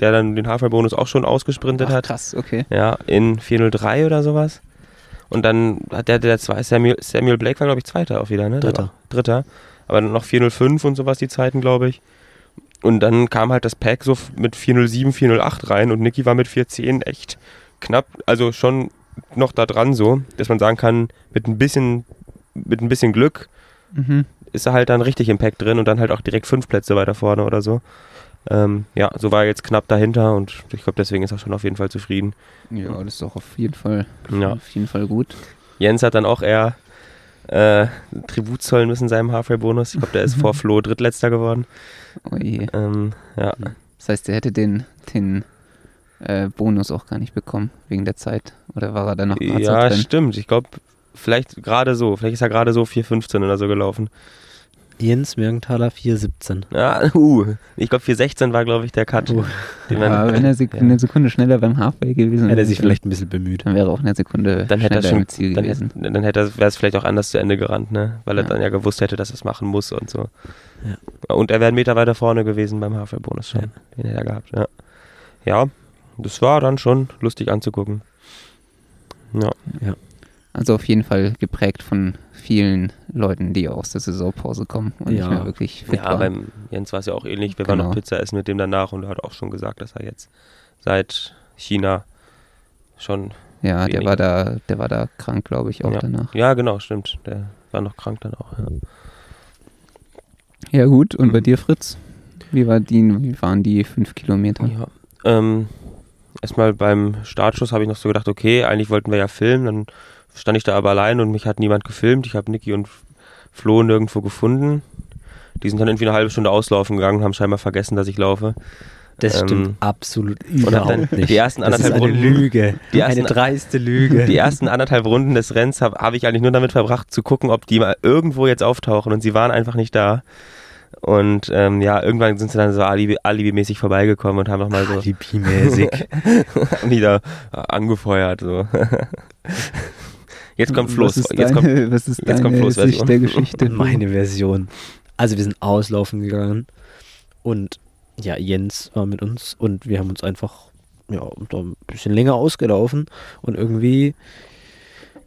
der dann den Halfway-Bonus auch schon ausgesprintet Ach, hat. krass, okay. Ja, in 403 oder sowas. Und dann hat der, der zwei, Samuel, Samuel Blake war, glaube ich, Zweiter auch wieder, ne? Dritter. Dritter. Aber dann noch 405 und sowas, die Zeiten, glaube ich. Und dann kam halt das Pack so mit 407, 408 rein und Niki war mit 410 echt knapp, also schon noch da dran so, dass man sagen kann, mit ein bisschen, mit ein bisschen Glück Mhm. ist er halt dann richtig im Pack drin und dann halt auch direkt fünf Plätze weiter vorne oder so. Ähm, ja, so war er jetzt knapp dahinter und ich glaube, deswegen ist er schon auf jeden Fall zufrieden. Ja, das ist doch auf jeden Fall, Ja. auf jeden Fall gut. Jens hat dann auch eher äh, Tribut zollen müssen seinem Halfway-Bonus. Ich glaube, der ist vor Flo drittletzter geworden. Oh je. Ähm, ja. Das heißt, er hätte den, den äh, Bonus auch gar nicht bekommen, wegen der Zeit. Oder war er dann noch ja, drin? stimmt. Ich glaube, vielleicht gerade so. Vielleicht ist er gerade so 4,15 oder so gelaufen. Jens Mergenthaler 417. Ja, uh, ich glaube, 4,16 war, glaube ich, der Cut. Uh. den man, Ja, wenn er Sek Ja. eine Sekunde schneller beim Halfway gewesen Hätte er wäre, sich vielleicht ein bisschen bemüht. dann wäre er auch eine Sekunde dann hätte er schneller schon, im Ziel dann, gewesen. hätte, dann hätte wäre es vielleicht auch anders zu Ende gerannt, ne? Weil er Ja. dann ja gewusst hätte, dass er es machen muss und so. Und er wäre einen Meter weiter vorne gewesen beim Halfway-Bonus schon. Den hätte er gehabt, ja. Ja, das war dann schon lustig anzugucken. Ja. Also auf jeden Fall geprägt von vielen Leuten, die aus der Saisonpause kommen und Ja. nicht mehr wirklich fit Ja, waren. beim Jens war es ja auch ähnlich. Wir waren Genau. noch Pizza essen mit dem danach und er hat auch schon gesagt, dass er jetzt seit China schon. Ja, der weniger. war da, der war da krank, glaube ich, auch ja. danach. Ja, genau, stimmt. Der war noch krank dann auch. Ja. Ja gut, und bei Mhm. dir, Fritz? Wie, war die, wie waren die fünf Kilometer? Ja. Ähm, erstmal beim Startschuss habe ich noch so gedacht, okay, eigentlich wollten wir ja filmen. Dann stand ich da aber allein und mich hat niemand gefilmt. Ich habe Niki und Flo nirgendwo gefunden. Die sind dann irgendwie eine halbe Stunde auslaufen gegangen, haben scheinbar vergessen, dass ich laufe. Das Ähm, stimmt absolut und hab dann überhaupt nicht. die ersten das ist anderthalb eine Runden- Lüge. die eine ersten- dreiste Lüge. Die ersten anderthalb Runden des Rennens habe hab ich eigentlich nur damit verbracht, zu gucken, ob die mal irgendwo jetzt auftauchen und sie waren einfach nicht da. Und ähm, ja, irgendwann sind sie dann so alibi- alibi-mäßig vorbeigekommen und haben nochmal so Alibi-mäßig. äh, angefeuert. So. Jetzt kommt ist Jetzt kommt, was ist jetzt kommt Flo's Sicht Version. der Geschichte? Meine Version. Also wir sind auslaufen gegangen und ja, Jens war mit uns und wir haben uns einfach ja, da ein bisschen länger ausgelaufen und irgendwie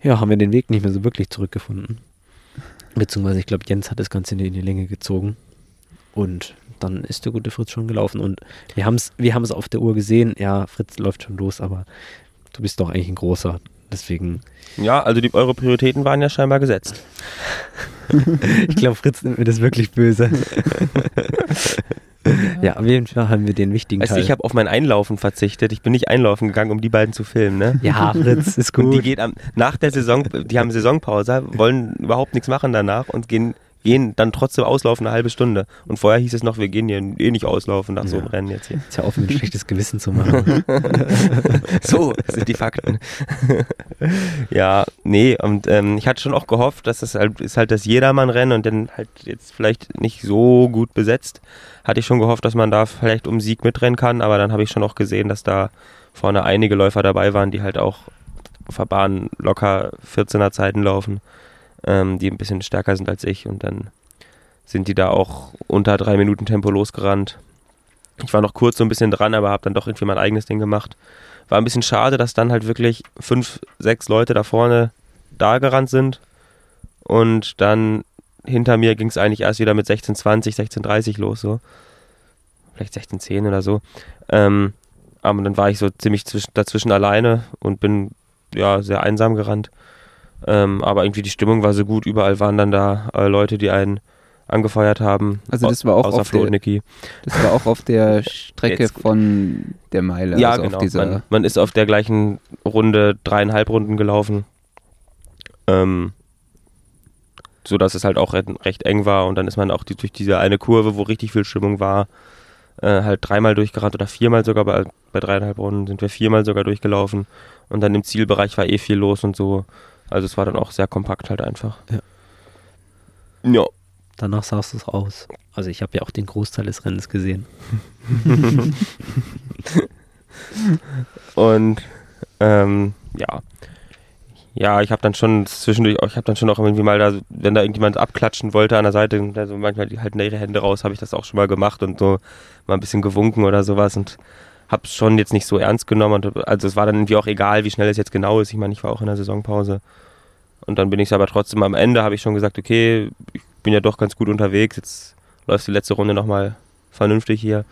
ja, haben wir den Weg nicht mehr so wirklich zurückgefunden. Beziehungsweise ich glaube, Jens hat das Ganze in die Länge gezogen und dann ist der gute Fritz schon gelaufen und wir haben es wir haben's auf der Uhr gesehen, ja, Fritz läuft schon los, aber du bist doch eigentlich ein großer, deswegen ja, also die, eure Prioritäten waren ja scheinbar gesetzt. Ich glaube, Fritz nimmt mir das wirklich böse. ja, auf jeden Fall haben wir den wichtigen Weißt Teil. ich habe auf mein Einlaufen verzichtet. Ich bin nicht einlaufen gegangen, um die beiden zu filmen. Ne? ja, Fritz, ist Und die gut. geht am, nach der Saison, die haben Saisonpause, wollen überhaupt nichts machen danach und gehen gehen dann trotzdem auslaufen eine halbe Stunde. Und vorher hieß es noch, wir gehen hier eh nicht auslaufen nach so einem Ja. Rennen jetzt hier. Ist ja auf, ein schlechtes Gewissen zu machen. So sind die Fakten. ja, nee, und ähm, ich hatte schon auch gehofft, dass das halt ist halt das Jedermann-Rennen und dann halt jetzt vielleicht nicht so gut besetzt. Hatte ich schon gehofft, dass man da vielleicht um Sieg mitrennen kann, aber dann habe ich schon auch gesehen, dass da vorne einige Läufer dabei waren, die halt auch auf der Bahn locker 14er Zeiten laufen, ähm, die ein bisschen stärker sind als ich und dann sind die da auch unter drei Minuten Tempo losgerannt. Ich war noch kurz so ein bisschen dran, aber habe dann doch irgendwie mein eigenes Ding gemacht. War ein bisschen schade, dass dann halt wirklich fünf, sechs Leute da vorne da gerannt sind. Und dann hinter mir ging es eigentlich erst wieder mit 16,20, 16,30 los, so. Vielleicht 16,10 oder so. Ähm, aber dann war ich so ziemlich zwisch- dazwischen alleine und bin ja sehr einsam gerannt. Ähm, aber irgendwie die Stimmung war so gut. Überall waren dann da äh, Leute, die einen angefeuert haben. Also das war auch außer auf Flo der- Niki. Das war auch auf der Strecke Jetzt von der Meile. Ja, also genau. Man, man ist auf der gleichen Runde dreieinhalb Runden gelaufen. Ähm, so dass es halt auch re recht eng war und dann ist man auch die, durch diese eine Kurve, wo richtig viel Stimmung war, äh, halt dreimal durchgerannt oder viermal sogar bei, bei dreieinhalb Runden sind wir viermal sogar durchgelaufen und dann im Zielbereich war eh viel los und so. Also es war dann auch sehr kompakt halt einfach. Ja. Ja. Danach sahst du es aus. Also ich habe ja auch den Großteil des Rennens gesehen. Und ähm, ja. Ja, ich habe dann schon zwischendurch, ich habe dann schon auch irgendwie mal da, wenn da irgendjemand abklatschen wollte an der Seite, und da so manchmal die halten da ihre Hände raus, habe ich das auch schon mal gemacht und so mal ein bisschen gewunken oder sowas und habe es schon jetzt nicht so ernst genommen. Und, also es war dann irgendwie auch egal, wie schnell es jetzt genau ist. Ich meine, ich war auch in der Saisonpause. Und dann bin ich aber trotzdem am Ende, habe ich schon gesagt, okay, ich bin ja doch ganz gut unterwegs, jetzt läuft die letzte Runde nochmal vernünftig hier.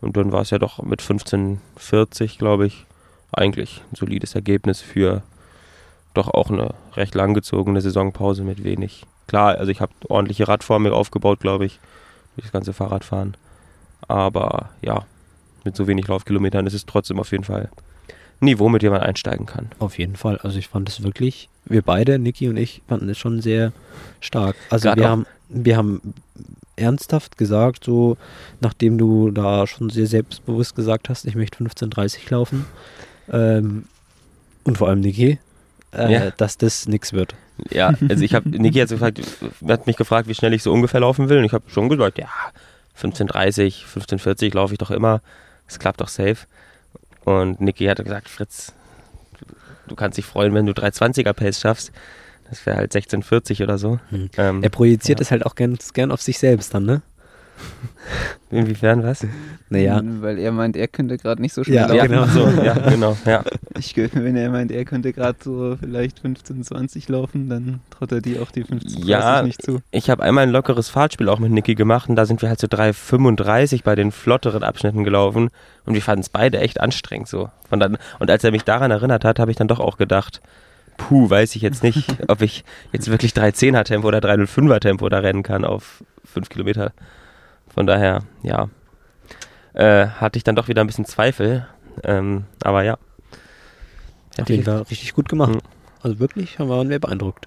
Und dann war es ja doch mit 15,40, glaube ich, eigentlich ein solides Ergebnis für doch auch eine recht langgezogene Saisonpause mit wenig. Klar, also ich habe ordentliche Radform aufgebaut, glaube ich, durch das ganze Fahrradfahren. Aber ja, mit so wenig Laufkilometern ist es trotzdem auf jeden Fall ein Niveau, mit dem man einsteigen kann. Auf jeden Fall. Also ich fand es wirklich, wir beide, Niki und ich, fanden es schon sehr stark. Also Gerade wir haben, wir haben ernsthaft gesagt, so nachdem du da schon sehr selbstbewusst gesagt hast, ich möchte 15.30 laufen. Ähm, und vor allem Niki, äh, Ja. dass das nichts wird. Ja, also ich habe, Niki hat, gefragt, hat mich gefragt, wie schnell ich so ungefähr laufen will. Und ich habe schon gesagt, ja, 15.30, 15.40 laufe ich doch immer. Es klappt doch safe. Und Niki hat gesagt, Fritz, du kannst dich freuen, wenn du 320er Pace schaffst. Das wäre halt 16,40 oder so. Hm. Ähm, Er projiziert ja. es halt auch ganz gern auf sich selbst dann, ne? inwiefern was? Naja. Weil er meint, er könnte gerade nicht so schnell Ja, laufen. genau. so, ja, genau, ja. Ich, wenn er meint, er könnte gerade so vielleicht 15, 20 laufen, dann traut er dir auch die 15, Ja. 30 nicht zu. Ich habe einmal ein lockeres Fahrtspiel auch mit Niki gemacht und da sind wir halt so 3,35 bei den flotteren Abschnitten gelaufen und wir fanden es beide echt anstrengend so. Von dann, und als er mich daran erinnert hat, habe ich dann doch auch gedacht, puh, weiß ich jetzt nicht, ob ich jetzt wirklich 3,10er Tempo oder 3,05er Tempo da rennen kann auf 5 Kilometer. Von daher, ja, äh, hatte ich dann doch wieder ein bisschen Zweifel. Ähm, aber ja. Hätte jeden ich- Fall richtig gut gemacht. Mhm. Also wirklich waren wir beeindruckt.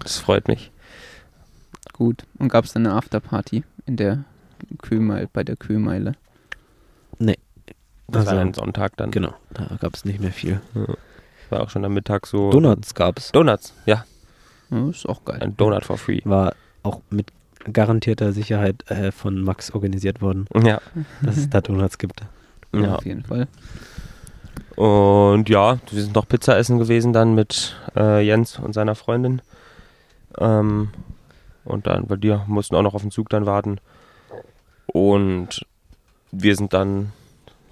Das freut mich. Gut. Und gab es dann eine Afterparty in der Kühlmeile, bei der Kühlmeile? Das Also, war ein Sonntag dann. Genau, da gab es nicht mehr viel. War auch schon am Mittag so. Donuts gab es. Donuts, ja. Ja, ist auch geil. Ein Donut for free. War auch mit garantierter Sicherheit äh, von Max organisiert worden, Ja. dass es da Donuts gibt. ja. Auf jeden Fall. Und ja, wir sind noch Pizza essen gewesen dann mit äh, Jens und seiner Freundin. Ähm, und dann, weil die mussten auch noch auf den Zug dann warten. Und wir sind dann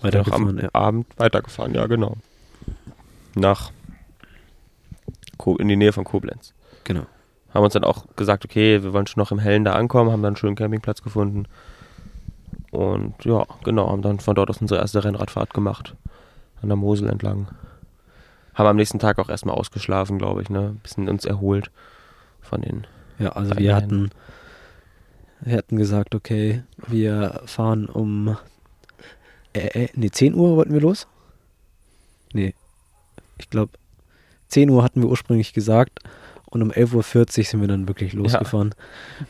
noch am ja. Abend weitergefahren, ja genau. Nach Ko in die Nähe von Koblenz. Genau. Haben uns dann auch gesagt, okay, wir wollen schon noch im Hellen da ankommen, haben dann einen schönen Campingplatz gefunden. Und ja, genau, haben dann von dort aus unsere erste Rennradfahrt gemacht. An der Mosel entlang. Haben am nächsten Tag auch erstmal ausgeschlafen, glaube ich, ne? Ein bisschen uns erholt von den. Ja, also wir hatten, wir hatten gesagt, okay, wir fahren um äh, äh, nee, 10 Uhr wollten wir los? Nee. Ich glaube, 10 Uhr hatten wir ursprünglich gesagt und um 11.40 Uhr sind wir dann wirklich losgefahren.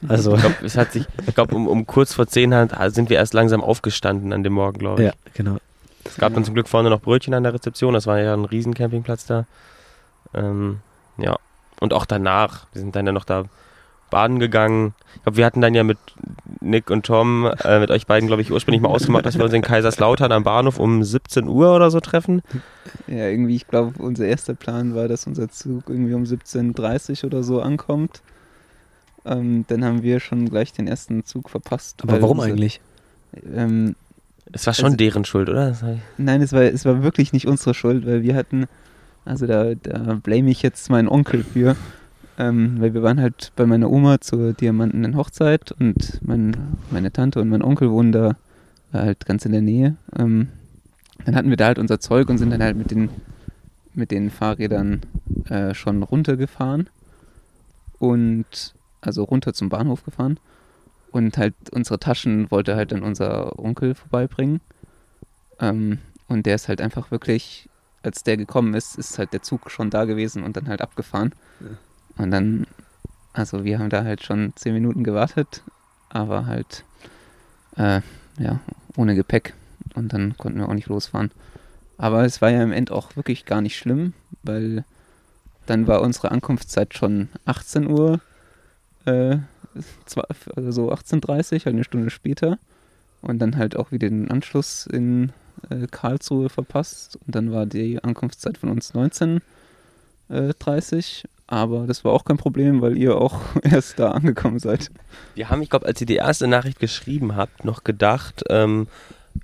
Also, Ich glaube, es hat sich, ich glaube, um, um kurz vor 10 hat- sind wir erst langsam aufgestanden an dem Morgen, glaube ich. ja, genau. Es gab dann zum Glück vorne noch Brötchen an der Rezeption, das war ja ein riesen Campingplatz da. Ähm, ja. Und auch danach, wir sind dann ja noch da baden gegangen. Ich glaube, wir hatten dann ja mit Nick und Tom, äh, mit euch beiden, glaube ich, ursprünglich mal ausgemacht, dass wir uns in Kaiserslautern am Bahnhof um 17 Uhr oder so treffen. Ja, irgendwie, ich glaube, unser erster Plan war, dass unser Zug irgendwie um 17.30 Uhr oder so ankommt. Ähm, dann haben wir schon gleich den ersten Zug verpasst. Aber warum unser- eigentlich? Ähm, Es war schon Also- deren Schuld, oder? Nein, es war, es war wirklich nicht unsere Schuld, weil wir hatten, also da, da blame ich jetzt meinen Onkel für, ähm, weil wir waren halt bei meiner Oma zur diamantenen Hochzeit und mein, meine Tante und mein Onkel wohnen da halt ganz in der Nähe. Ähm, dann hatten wir da halt unser Zeug und sind dann halt mit den, mit den Fahrrädern äh, schon runtergefahren und also runter zum Bahnhof gefahren. Und halt unsere Taschen wollte halt dann unser Onkel vorbeibringen. Ähm, und der ist halt einfach wirklich, als der gekommen ist, ist halt der Zug schon da gewesen und dann halt abgefahren und dann, also wir haben da halt schon zehn Minuten gewartet, aber halt äh, ja ohne Gepäck und dann konnten wir auch nicht losfahren. Aber es war ja im End auch wirklich gar nicht schlimm, weil dann war unsere Ankunftszeit schon 18 Uhr, äh, also so 18.30 Uhr, halt eine Stunde später. Und dann halt auch wieder den Anschluss in äh, Karlsruhe verpasst. Und dann war die Ankunftszeit von uns 19.30 Uhr. Aber das war auch kein Problem, weil ihr auch erst da angekommen seid. Wir haben, ich glaube, als ihr die erste Nachricht geschrieben habt, noch gedacht, ähm,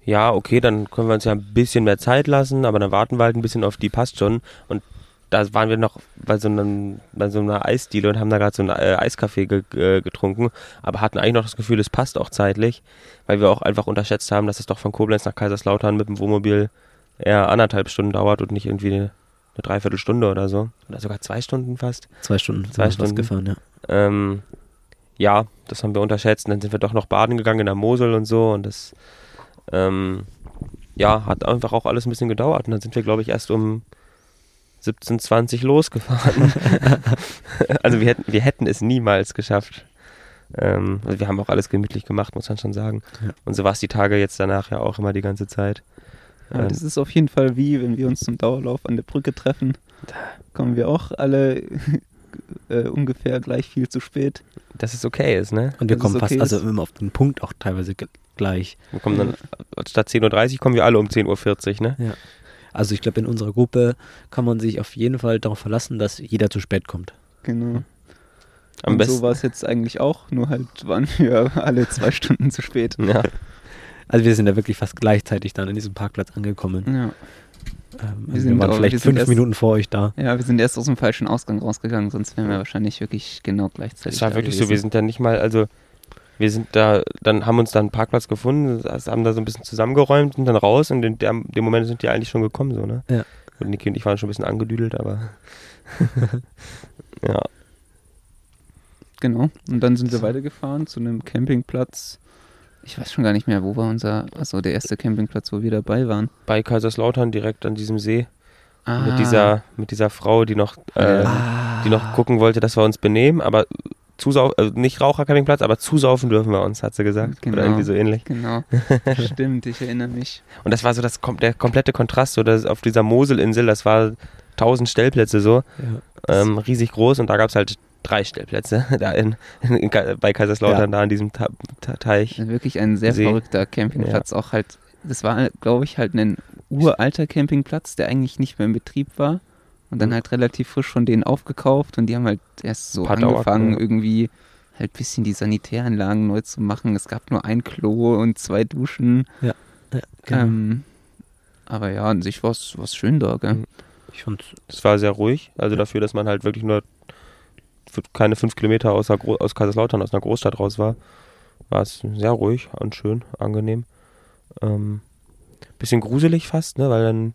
ja, okay, dann können wir uns ja ein bisschen mehr Zeit lassen, aber dann warten wir halt ein bisschen auf die, passt schon. Und da waren wir noch bei so, einem, bei so einer Eisdiele und haben da gerade so einen äh, Eiskaffee ge äh, getrunken, aber hatten eigentlich noch das Gefühl, es passt auch zeitlich, weil wir auch einfach unterschätzt haben, dass es doch von Koblenz nach Kaiserslautern mit dem Wohnmobil eher anderthalb Stunden dauert und nicht irgendwie eine, Dreiviertelstunde oder so. Oder sogar zwei Stunden fast. Zwei Stunden Zwei Stunden. gefahren, ja. Ähm, ja, das haben wir unterschätzt. Und dann sind wir doch noch baden gegangen in der Mosel und so. Und das, ähm, ja, hat einfach auch alles ein bisschen gedauert. Und dann sind wir, glaube ich, erst um 17.20 losgefahren. also wir hätten, wir hätten es niemals geschafft. Ähm, also wir haben auch alles gemütlich gemacht, muss man schon sagen. Ja. Und so war es die Tage jetzt danach ja auch immer die ganze Zeit. Ähm, das ist auf jeden Fall wie, wenn wir uns zum Dauerlauf an der Brücke treffen, kommen wir auch alle äh, ungefähr gleich viel zu spät. dass es okay ist, ne? Und wir Dass kommen es fast, okay also ist. immer auf den Punkt auch teilweise gleich. Wir kommen dann, statt 10.30 Uhr kommen wir alle um 10.40 Uhr, ne? Also ich glaube, in unserer Gruppe kann man sich auf jeden Fall darauf verlassen, dass jeder zu spät kommt. Genau. Am und besten. so war es jetzt eigentlich auch, nur halt waren wir alle zwei Stunden zu spät. ja. Also wir sind ja wirklich fast gleichzeitig dann an diesem Parkplatz angekommen. Ja. Ähm, Wir wir, sind waren auch- vielleicht wir sind fünf erst- Minuten vor euch da. ja, wir sind erst aus dem falschen Ausgang rausgegangen, sonst wären wir wahrscheinlich wirklich genau gleichzeitig. Es war da wirklich so, gewesen. wir sind da nicht mal, also wir sind da, dann haben uns da einen Parkplatz gefunden, also haben da so ein bisschen zusammengeräumt und dann raus und in der, dem Moment sind die eigentlich schon gekommen, so, ne? Ja. Und Niki und ich waren schon ein bisschen angedüdelt, aber ja. Genau. Und dann sind wir weitergefahren zu einem Campingplatz. Ich weiß schon gar nicht mehr, wo war unser, also der erste Campingplatz, wo wir dabei waren. Bei Kaiserslautern direkt an diesem See Ah, mit dieser mit dieser Frau, die noch äh, Ah. die noch gucken wollte, dass wir uns benehmen, aber zusau also nicht Rauchercampingplatz, aber zusaufen dürfen wir uns, hat sie gesagt. Genau. Oder irgendwie so ähnlich. Genau. Stimmt, ich erinnere mich. Und das war so das, der komplette Kontrast, so das auf dieser Moselinsel, das war tausend Stellplätze so, Ja. ähm, riesig groß und da gab es halt drei Stellplätze da in, in, bei Kaiserslautern, Ja. da an diesem Ta Ta Teich. Wirklich ein sehr See. verrückter Campingplatz. Auch halt, das war, glaube ich, halt ein uralter Campingplatz, der eigentlich nicht mehr in Betrieb war. Und dann Mhm. halt relativ frisch von denen aufgekauft und die haben halt erst so Paar angefangen, Dauer- irgendwie halt ein bisschen die Sanitäranlagen neu zu machen. Es gab nur ein Klo und zwei Duschen. Ja, genau. Ähm, aber ja, an sich war es schön da, gell? Mhm. ich fand Das war sehr ruhig, also dafür, dass man halt wirklich nur keine fünf Kilometer aus, der aus Kaiserslautern, aus einer Großstadt raus war, war es sehr ruhig und schön, angenehm. Ähm, bisschen gruselig fast, ne, weil dann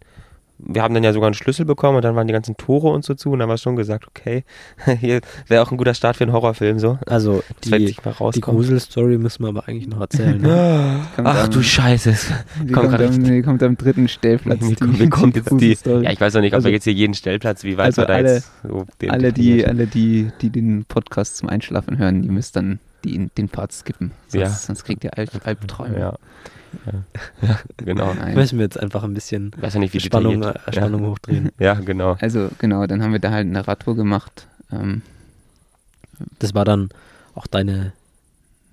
wir haben dann ja sogar einen Schlüssel bekommen und dann waren die ganzen Tore und so zu und dann war schon gesagt, okay, hier wäre auch ein guter Start für einen Horrorfilm so. Also die, die. Gruselstory müssen wir aber eigentlich noch erzählen. Ne? Ach am- du Scheiße. Die kommt am, die kommt am dritten Stellplatz. Wie kommt, wie kommt jetzt die? Ja, ich weiß noch nicht, ob Also- wir jetzt hier jeden Stellplatz, wie weit also wir da alle- jetzt so den alle, die, alle die, die den Podcast zum Einschlafen hören, die müsst dann die, den Part skippen. Sonst, Ja. sonst kriegt ihr Alp, Albträume. Ja. Ja. ja, genau. Nein. Müssen wir jetzt einfach ein bisschen Ich weiß ja nicht, wie Spannung, Spannung hochdrehen. Ja, genau. Also genau, dann haben wir da halt eine Radtour gemacht. Ähm, Das war dann auch deine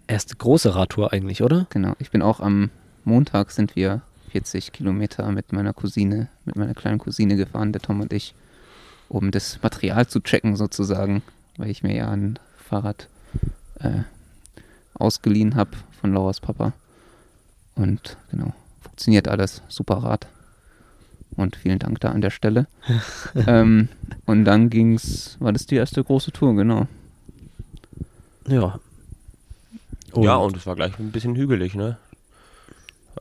erste große Radtour eigentlich, oder? genau, ich bin auch am Montag sind wir 40 Kilometer mit meiner Cousine, mit meiner kleinen Cousine gefahren, der Tom und ich, um das Material zu checken sozusagen, weil ich mir ja ein Fahrrad äh, ausgeliehen habe von Lauras Papa. Und genau, funktioniert alles, super Rad. Und vielen Dank da an der Stelle. ähm, und dann ging's, war das die erste große Tour, genau. Ja. ja, und es war gleich ein bisschen hügelig, ne?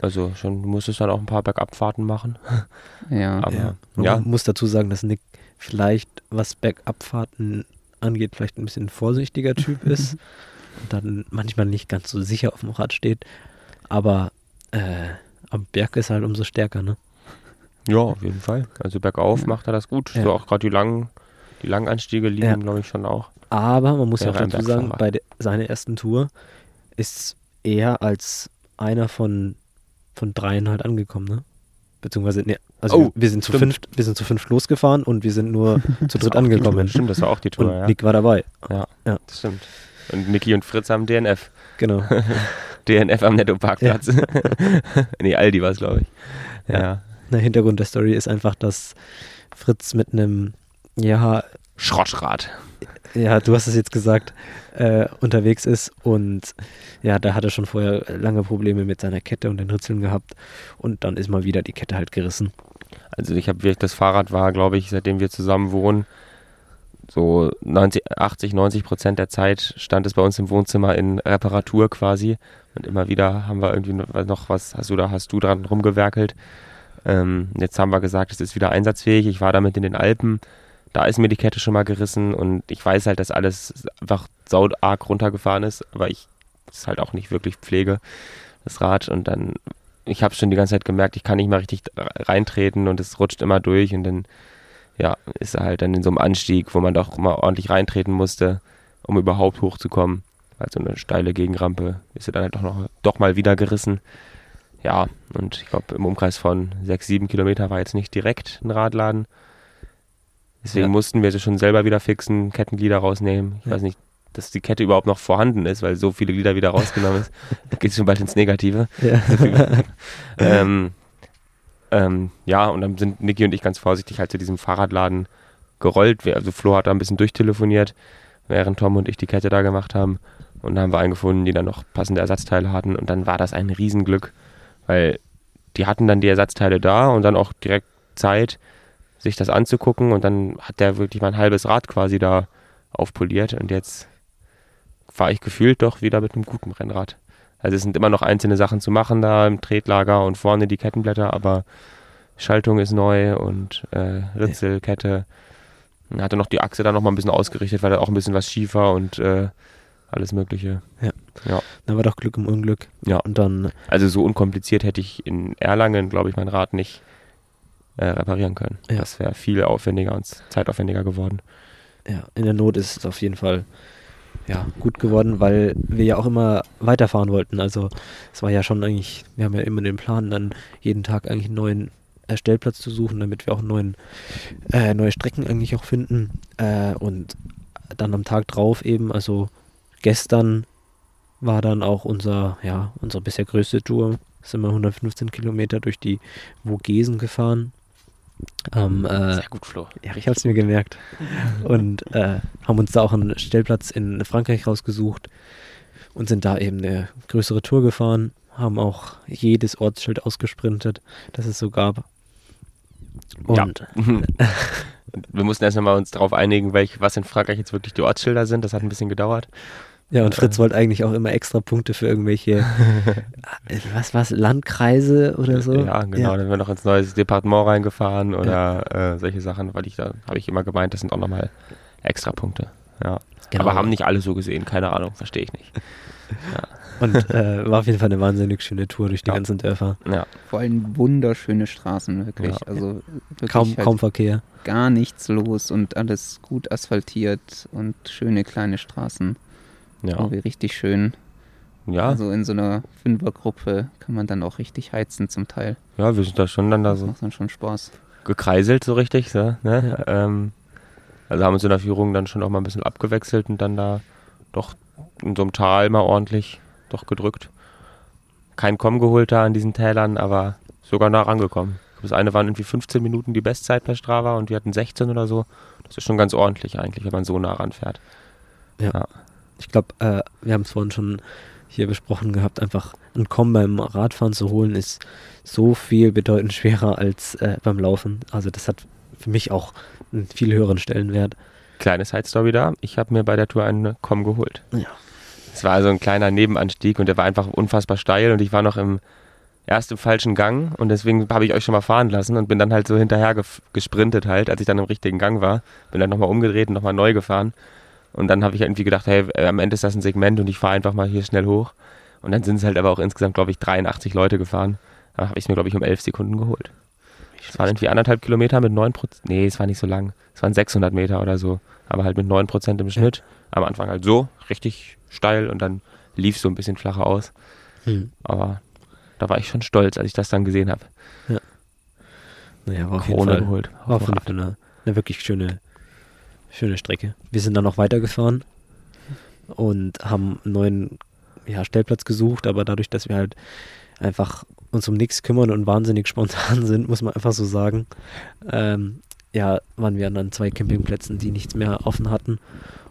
Also schon, du musstest dann auch ein paar Bergabfahrten machen. Ja, Aber ja. ja, Man muss dazu sagen, dass Nick vielleicht, was Bergabfahrten angeht, vielleicht ein bisschen vorsichtiger Typ ist und dann manchmal nicht ganz so sicher auf dem Rad steht. Aber äh, am Berg ist halt umso stärker, ne? ja, auf jeden Fall. Also bergauf Ja. macht er das gut. Ja. So auch gerade die langen, die langen Anstiege liegen, Ja. glaube ich, schon auch. Aber man muss ja auch dazu sagen, bei de, seiner ersten Tour ist er als einer von, von dreien halt angekommen, ne? Beziehungsweise, ne, also Oh, wir, wir sind zu fünft, wir sind zu fünft losgefahren und wir sind nur zu dritt angekommen. Stimmt, das war auch die Tour, Und ja. Nick war dabei. Das stimmt. Und Niki und Fritz haben DNF. Genau. DNF am Netto-Parkplatz. nee, Aldi war es, glaube ich. Ja. Ja. Der Hintergrund der Story ist einfach, dass Fritz mit einem, ja, Schrottrad. ja, du hast es jetzt gesagt, äh, unterwegs ist und ja, da hat er schon vorher lange Probleme mit seiner Kette und den Ritzeln gehabt und dann ist mal wieder die Kette halt gerissen. Also ich habe wirklich, das Fahrrad war, glaube ich, seitdem wir zusammen wohnen, so 90, 80, 90 Prozent der Zeit stand es bei uns im Wohnzimmer in Reparatur quasi. Und immer wieder haben wir irgendwie noch was, hast du da, hast du dran rumgewerkelt. Ähm, jetzt haben wir gesagt, es ist wieder einsatzfähig. Ich war damit in den Alpen. Da ist mir die Kette schon mal gerissen und ich weiß halt, dass alles einfach sau arg runtergefahren ist, aber ich ist halt auch nicht wirklich Pflege, das Rad. Und dann, ich habe schon die ganze Zeit gemerkt, ich kann nicht mal richtig reintreten und es rutscht immer durch und dann, ja, ist er halt dann in so einem Anstieg, wo man doch mal ordentlich reintreten musste, um überhaupt hochzukommen. Also eine steile Gegenrampe ist er dann halt doch noch doch mal wieder gerissen. Ja, und ich glaube, im Umkreis von sechs, sieben Kilometer war jetzt nicht direkt ein Radladen. Deswegen Ja. mussten wir sie schon selber wieder fixen, Kettenglieder rausnehmen. Ich Ja. weiß nicht, dass die Kette überhaupt noch vorhanden ist, weil so viele Glieder wieder rausgenommen ist. Geht schon bald ins Negative. Ja. ähm, ähm, ja, und dann sind Niki und ich ganz vorsichtig halt zu diesem Fahrradladen gerollt. Also Flo hat da ein bisschen durchtelefoniert, während Tom und ich die Kette da gemacht haben. Und da haben wir einen gefunden, die dann noch passende Ersatzteile hatten. Und dann war das ein Riesenglück, weil die hatten dann die Ersatzteile da und dann auch direkt Zeit, sich das anzugucken. Und dann hat der wirklich mein halbes Rad quasi da aufpoliert. Und jetzt fahre ich gefühlt doch wieder mit einem guten Rennrad. Also es sind immer noch einzelne Sachen zu machen da im Tretlager und vorne die Kettenblätter, aber Schaltung ist neu und äh, Ritzelkette. Hatte noch die Achse da noch mal ein bisschen ausgerichtet, weil da auch ein bisschen was schief war und äh, alles mögliche. Da war doch Glück im Unglück. Ja. Und dann, Also so unkompliziert hätte ich in Erlangen, glaube ich, mein Rad nicht äh, reparieren können. Ja. Das wäre viel aufwendiger und zeitaufwendiger geworden. ja, in der Not ist es auf jeden Fall ja, gut geworden, weil wir ja auch immer weiterfahren wollten. Also es war ja schon eigentlich, wir haben ja immer den Plan, dann jeden Tag eigentlich einen neuen äh, Stellplatz zu suchen, damit wir auch neuen, äh, neue Strecken eigentlich auch finden. Äh, und dann am Tag drauf eben, also gestern war dann auch unser, ja, unsere bisher größte Tour. Sind wir 115 Kilometer durch die Vogesen gefahren. Am, äh, Sehr gut, Flo. ja, ich habe es mir gemerkt. Und äh, haben uns da auch einen Stellplatz in Frankreich rausgesucht und sind da eben eine größere Tour gefahren, haben auch jedes Ortsschild ausgesprintet, das es so gab. Ja. Und Wir mussten erst mal uns darauf einigen, welch, was in Frankreich jetzt wirklich die Ortsschilder sind. Das hat ein bisschen gedauert. Ja, und Fritz wollte eigentlich auch immer extra Punkte für irgendwelche, was was, Landkreise oder so. Ja, genau. Dann sind wir noch ins neues Departement reingefahren oder äh, solche Sachen, weil ich da, habe ich immer gemeint, das sind auch nochmal extra Punkte. Ja. Genau. Aber haben nicht alle so gesehen, keine Ahnung, verstehe ich nicht. Und äh, war auf jeden Fall eine wahnsinnig schöne Tour durch die Ja. ganzen Dörfer. Ja, Vor allem wunderschöne Straßen, wirklich. Ja. Also wirklich Kaum, halt kaum Verkehr. gar nichts los und alles gut asphaltiert und schöne kleine Straßen. Ja. Irgendwie richtig schön. Ja, Also in so einer Fünfergruppe kann man dann auch richtig heizen zum Teil. ja, wir sind da schon dann da Das so macht dann schon Spaß. gekreiselt so richtig. So, ne? ähm, also haben uns in der Führung dann schon auch mal ein bisschen abgewechselt und dann da doch in so einem Tal mal ordentlich doch gedrückt. Kein Komm geholt da an diesen Tälern, aber sogar nah rangekommen. Das eine waren irgendwie 15 Minuten die Bestzeit bei Strava und wir hatten 16 oder so. Das ist schon ganz ordentlich eigentlich, wenn man so nah ranfährt. Ich glaube, äh, wir haben es vorhin schon hier besprochen gehabt, einfach ein Komm beim Radfahren zu holen, ist so viel bedeutend schwerer als äh, beim Laufen. Also das hat für mich auch einen viel höheren Stellenwert. Kleine Side-Story da. Ich habe mir bei der Tour einen Komm geholt. Ja. Es war also ein kleiner Nebenanstieg und der war einfach unfassbar steil und ich war noch im erst im falschen Gang und deswegen habe ich euch schon mal fahren lassen und bin dann halt so hinterher gesprintet halt, als ich dann im richtigen Gang war. Bin dann nochmal umgedreht und nochmal neu gefahren. Und dann habe ich irgendwie gedacht, hey, äh, am Ende ist das ein Segment und ich fahre einfach mal hier schnell hoch. Und dann sind es halt aber auch insgesamt, glaube ich, 83 Leute gefahren. Da habe ich es mir, glaube ich, um 11 Sekunden geholt. Es waren irgendwie anderthalb Kilometer mit 9 Prozent. Nee, es war nicht so lang. Es waren 600 Meter oder so. Aber halt mit 9 Prozent im Schnitt. Am Anfang halt so, richtig steil und dann lief so ein bisschen flacher aus. Hm. Aber da war ich schon stolz, als ich das dann gesehen habe. Naja, war auf jeden Krone Fall geholt. war Auf jeden eine, eine wirklich schöne, schöne Strecke. Wir sind dann noch weitergefahren und haben einen neuen ja, Stellplatz gesucht, aber dadurch, dass wir halt einfach uns um nichts kümmern und wahnsinnig spontan sind, muss man einfach so sagen, ähm, ja, waren wir an zwei Campingplätzen, die nichts mehr offen hatten.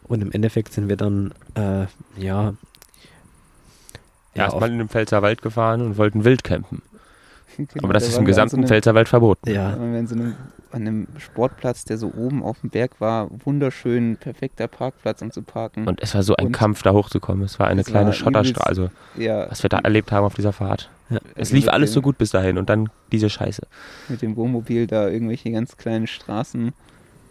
Und im Endeffekt sind wir dann, äh, ja, ja, Erstmal in den Pfälzer Wald gefahren und wollten wild campen. Genau, Aber das da ist im gesamten so Pfälzerwald verboten. ja, waren wir an so einem, an einem Sportplatz, der so oben auf dem Berg war. Wunderschön, perfekter Parkplatz, um zu parken. Und es war so ein Und- Kampf, da hochzukommen. Es war eine Es kleine Schotterstraße. Also, ja, was wir da erlebt haben auf dieser Fahrt. ja. Es also lief alles dem- so gut bis dahin und dann diese Scheiße. mit dem Wohnmobil da irgendwelche ganz kleinen Straßen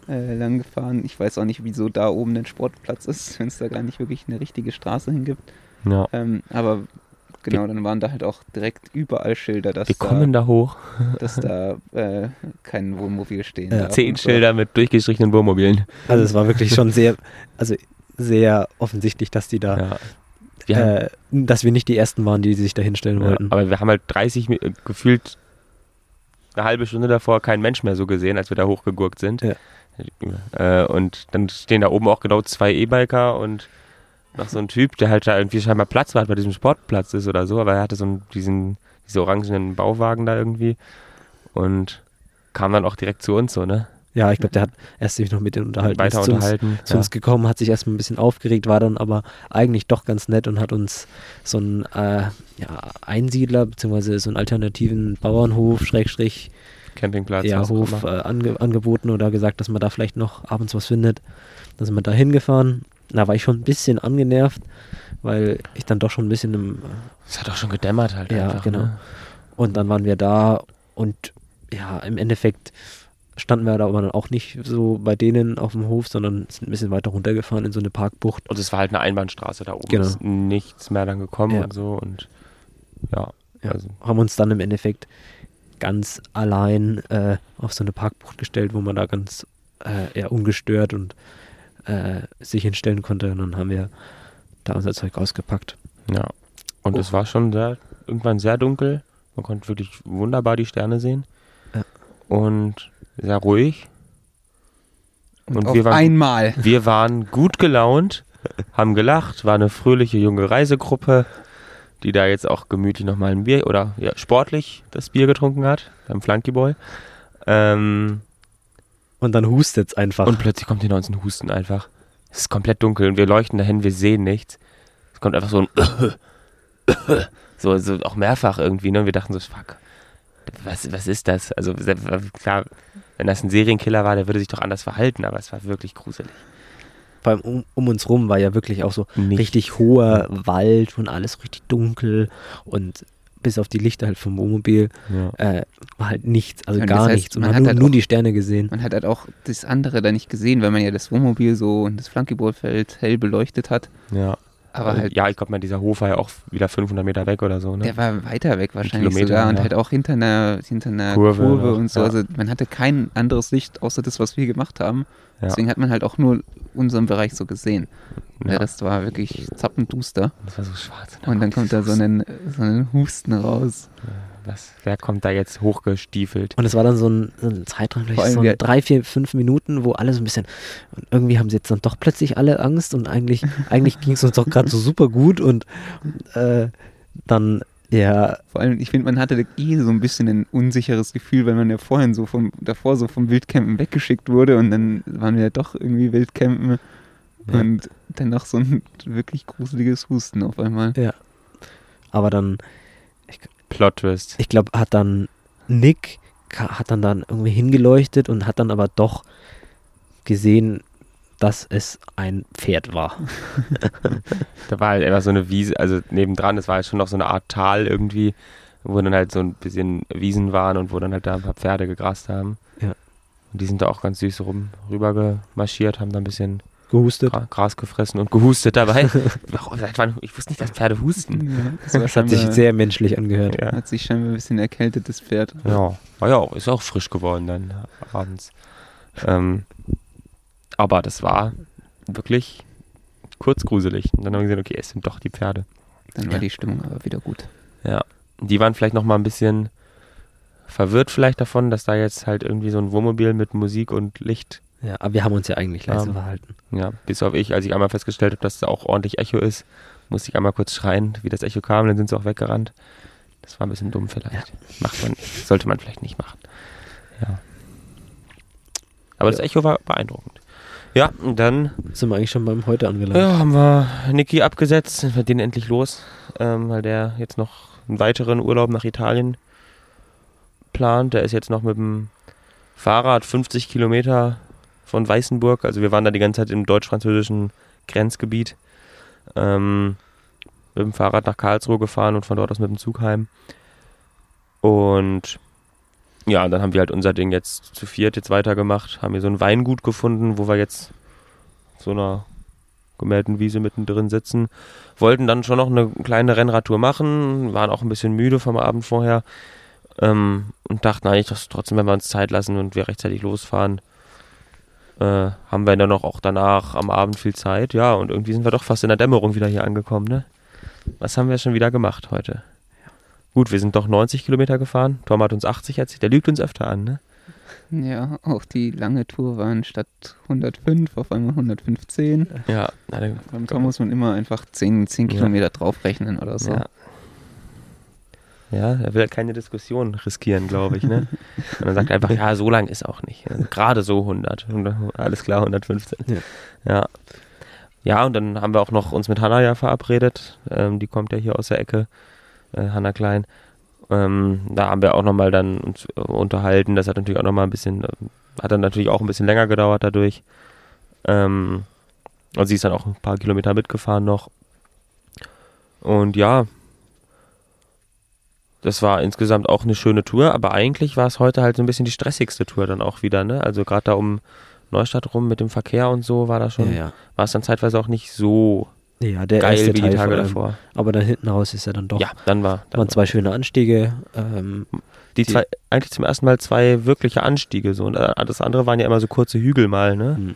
äh, lang gefahren. Ich weiß auch nicht, wieso da oben ein Sportplatz ist, wenn es da gar nicht wirklich eine richtige Straße hingibt. Ja. Ähm, aber genau, dann waren da halt auch direkt überall Schilder, dass Wir kommen da, da hoch. dass da äh, kein Wohnmobil stehen Ja. darf. Zehn so. Schilder mit durchgestrichenen Wohnmobilen. also es war wirklich schon sehr, also sehr offensichtlich, dass die da Ja. Wir haben, äh, dass wir nicht die Ersten waren, die sich da hinstellen ja, wollten. aber wir haben halt 30, Mi- äh, gefühlt eine halbe Stunde davor keinen Mensch mehr so gesehen, als wir da hochgegurkt sind. Ja. Äh, und dann stehen da oben auch genau zwei E-Biker und noch so ein Typ, der halt da irgendwie scheinbar Platz war, bei diesem Sportplatz ist oder so, aber er hatte so einen, diesen, diese orangenen Bauwagen da irgendwie und kam dann auch direkt zu uns so, ne? Ja, ich glaube, der hat erst sich noch mit denen unterhalten, Weiter ist zu uns, unterhalten. zu uns gekommen, hat sich erstmal ein bisschen aufgeregt, war dann aber eigentlich doch ganz nett und hat uns so einen äh, ja, Einsiedler beziehungsweise so einen alternativen Bauernhof, Schrägstrich, Campingplatz. ja, Hof äh, ange angeboten oder gesagt, dass man da vielleicht noch abends was findet. Dann sind wir da hingefahren. Da war ich schon ein bisschen angenervt, weil ich dann doch schon ein bisschen im Es hat auch schon gedämmert halt Ja, einfach. genau. Ne? Und dann waren wir da und ja, im Endeffekt standen wir da aber dann auch nicht so bei denen auf dem Hof, sondern sind ein bisschen weiter runtergefahren in so eine Parkbucht. Und es war halt eine Einbahnstraße da oben. Genau. Ist nichts mehr dann gekommen Ja. und so und ja. Ja, Also, haben uns dann im Endeffekt ganz allein äh, auf so eine Parkbucht gestellt, wo man da ganz äh, eher ungestört und äh, sich hinstellen konnte. Und dann haben wir da unser Zeug ausgepackt. ja. Und Oh. es war schon sehr, irgendwann sehr dunkel. Man konnte wirklich wunderbar die Sterne sehen. Ja. Und sehr ruhig. Und, Und wir waren- einmal. Wir waren gut gelaunt, haben gelacht, war eine fröhliche junge Reisegruppe, die da jetzt auch gemütlich nochmal ein Bier oder ja, sportlich das Bier getrunken hat, beim Flunky Boy. Ähm, Und dann hustet's einfach. und plötzlich kommt hinter uns ein Husten einfach. Es ist komplett dunkel und wir leuchten dahin, wir sehen nichts. Es kommt einfach so ein so, so auch mehrfach irgendwie, ne? Und wir dachten so, fuck, was, was ist das? Also klar, wenn das ein Serienkiller war, der würde sich doch anders verhalten, aber es war wirklich gruselig. vor allem um, um uns rum war ja wirklich auch so Nichts. richtig hoher Wald und alles richtig dunkel und bis auf die Lichter halt vom Wohnmobil Ja. äh, war halt nichts, also das gar heißt, nichts. Und man man hat nur, halt nur auch- die Sterne gesehen. Man hat halt auch das andere da nicht gesehen, weil man ja das Wohnmobil so und das Flunkyballfeld hell beleuchtet hat. ja. Aber halt, ja, ich glaube mal, dieser Hof war ja auch wieder 500 Meter weg oder so, ne? der war weiter weg wahrscheinlich Kilometer, sogar und ja. halt auch hinter einer, hinter einer Kurve Kurve, und so. ja. Also man hatte kein anderes Licht außer das, was wir gemacht haben. Ja. Deswegen hat man halt auch nur unseren Bereich so gesehen. ja. Der Rest war wirklich zappenduster. das war so schwarz. Und dann kommt da so ein, so ein Husten raus. Was, wer kommt da jetzt hochgestiefelt? Und es war dann so ein, so ein Zeitraum, vielleicht so drei, vier, fünf Minuten, wo alle so ein bisschen, und irgendwie haben sie jetzt dann doch plötzlich alle Angst und eigentlich, eigentlich ging es uns doch gerade so super gut und äh, dann, ja, Vor allem, ich finde, man hatte eh so ein bisschen ein unsicheres Gefühl, weil man ja vorhin so vom, davor so vom Wildcampen weggeschickt wurde und dann waren wir ja doch irgendwie Wildcampen Ja. und dann noch so ein wirklich gruseliges Husten auf einmal. aber dann, Plot Twist. ich glaube, hat dann Nick, hat dann dann irgendwie hingeleuchtet und hat dann aber doch gesehen, dass es ein Pferd war. Da war halt einfach so eine Wiese, also nebendran, das war halt schon noch so eine Art Tal irgendwie, wo dann halt so ein bisschen Wiesen waren und wo dann halt da ein paar Pferde gegrast haben. Ja. Und die sind da auch ganz süß rum rüber gemarschiert, haben da ein bisschen Gehustet. Gra Gras gefressen und gehustet dabei. Warum? Wann? Ich wusste nicht, dass Pferde husten. Ja, das hat sich sehr menschlich angehört. Ja. hat sich scheinbar ein bisschen erkältet, das Pferd. Ja, war ja auch, ist auch frisch geworden dann abends. Ähm, aber das war wirklich kurz gruselig. Und dann haben wir gesehen, okay, es sind doch die Pferde. Dann war Ja. die Stimmung aber wieder gut. Ja. Die waren vielleicht noch mal ein bisschen verwirrt vielleicht davon, dass da jetzt halt irgendwie so ein Wohnmobil mit Musik und Licht, Ja, aber wir haben uns ja eigentlich leise Ähm, verhalten. ja, bis auf ich, als ich einmal festgestellt habe, dass da auch ordentlich Echo ist, musste ich einmal kurz schreien, wie das Echo kam, dann sind sie auch weggerannt. Das war ein bisschen dumm vielleicht. Macht man, sollte man vielleicht nicht machen. Ja. Aber das Ja. Echo war beeindruckend. Ja, und dann Sind wir eigentlich schon beim Heute angelangt. ja, haben wir Niki abgesetzt, sind wir den endlich los, ähm, weil der jetzt noch einen weiteren Urlaub nach Italien plant. Der ist jetzt noch mit dem Fahrrad 50 Kilometer von Weißenburg. Also wir waren da die ganze Zeit im deutsch-französischen Grenzgebiet. Ähm, mit dem Fahrrad nach Karlsruhe gefahren und von dort aus mit dem Zug heim. Und ja, dann haben wir halt unser Ding jetzt zu viert jetzt weitergemacht, haben hier so ein Weingut gefunden, wo wir jetzt so einer gemähten Wiese mittendrin sitzen. Wollten dann schon noch eine kleine Rennradtour machen, waren auch ein bisschen müde vom Abend vorher ähm, und dachten eigentlich, dass trotzdem, wenn wir uns Zeit lassen und wir rechtzeitig losfahren, äh, haben wir dann noch auch danach am Abend viel Zeit. Ja, und irgendwie sind wir doch fast in der Dämmerung wieder hier angekommen, ne? Was haben wir schon wieder gemacht heute? Gut, wir sind doch 90 Kilometer gefahren. Tom hat uns 80 erzählt. Der lügt uns öfter an, ne? Ja, auch die lange Tour waren statt 105 auf einmal 115. Ja, na, dann- Beim Tom muss man immer einfach 10, 10 Ja. Kilometer draufrechnen oder so. Ja. Ja, er will halt keine Diskussion riskieren, glaube ich, ne? Und dann sagt er einfach, ja, so lang ist auch nicht. Also Gerade so 100. Und Alles klar, 115. Ja. ja. Ja, und dann haben wir auch noch uns mit Hanna ja verabredet. Ähm, die kommt ja hier aus der Ecke, äh, Hanna Klein. Ähm, da haben wir auch nochmal dann uns äh, unterhalten. Das hat natürlich auch nochmal ein bisschen, äh, hat dann natürlich auch ein bisschen länger gedauert dadurch. Ähm, und sie ist dann auch ein paar Kilometer mitgefahren noch. Und ja, das war insgesamt auch eine schöne Tour, aber eigentlich war es heute halt so ein bisschen die stressigste Tour dann auch wieder, ne? Also gerade da um Neustadt rum mit dem Verkehr und so war das schon, ja, ja. war es dann zeitweise auch nicht so Ja, der geil wie die Tage davor. Aber dann hinten raus ist ja dann doch. Ja, dann war, dann waren war zwei schöne Anstiege. Ähm, die, die- zwei, eigentlich zum ersten Mal zwei wirkliche Anstiege so und äh, das andere waren ja immer so kurze Hügel mal, ne? hm.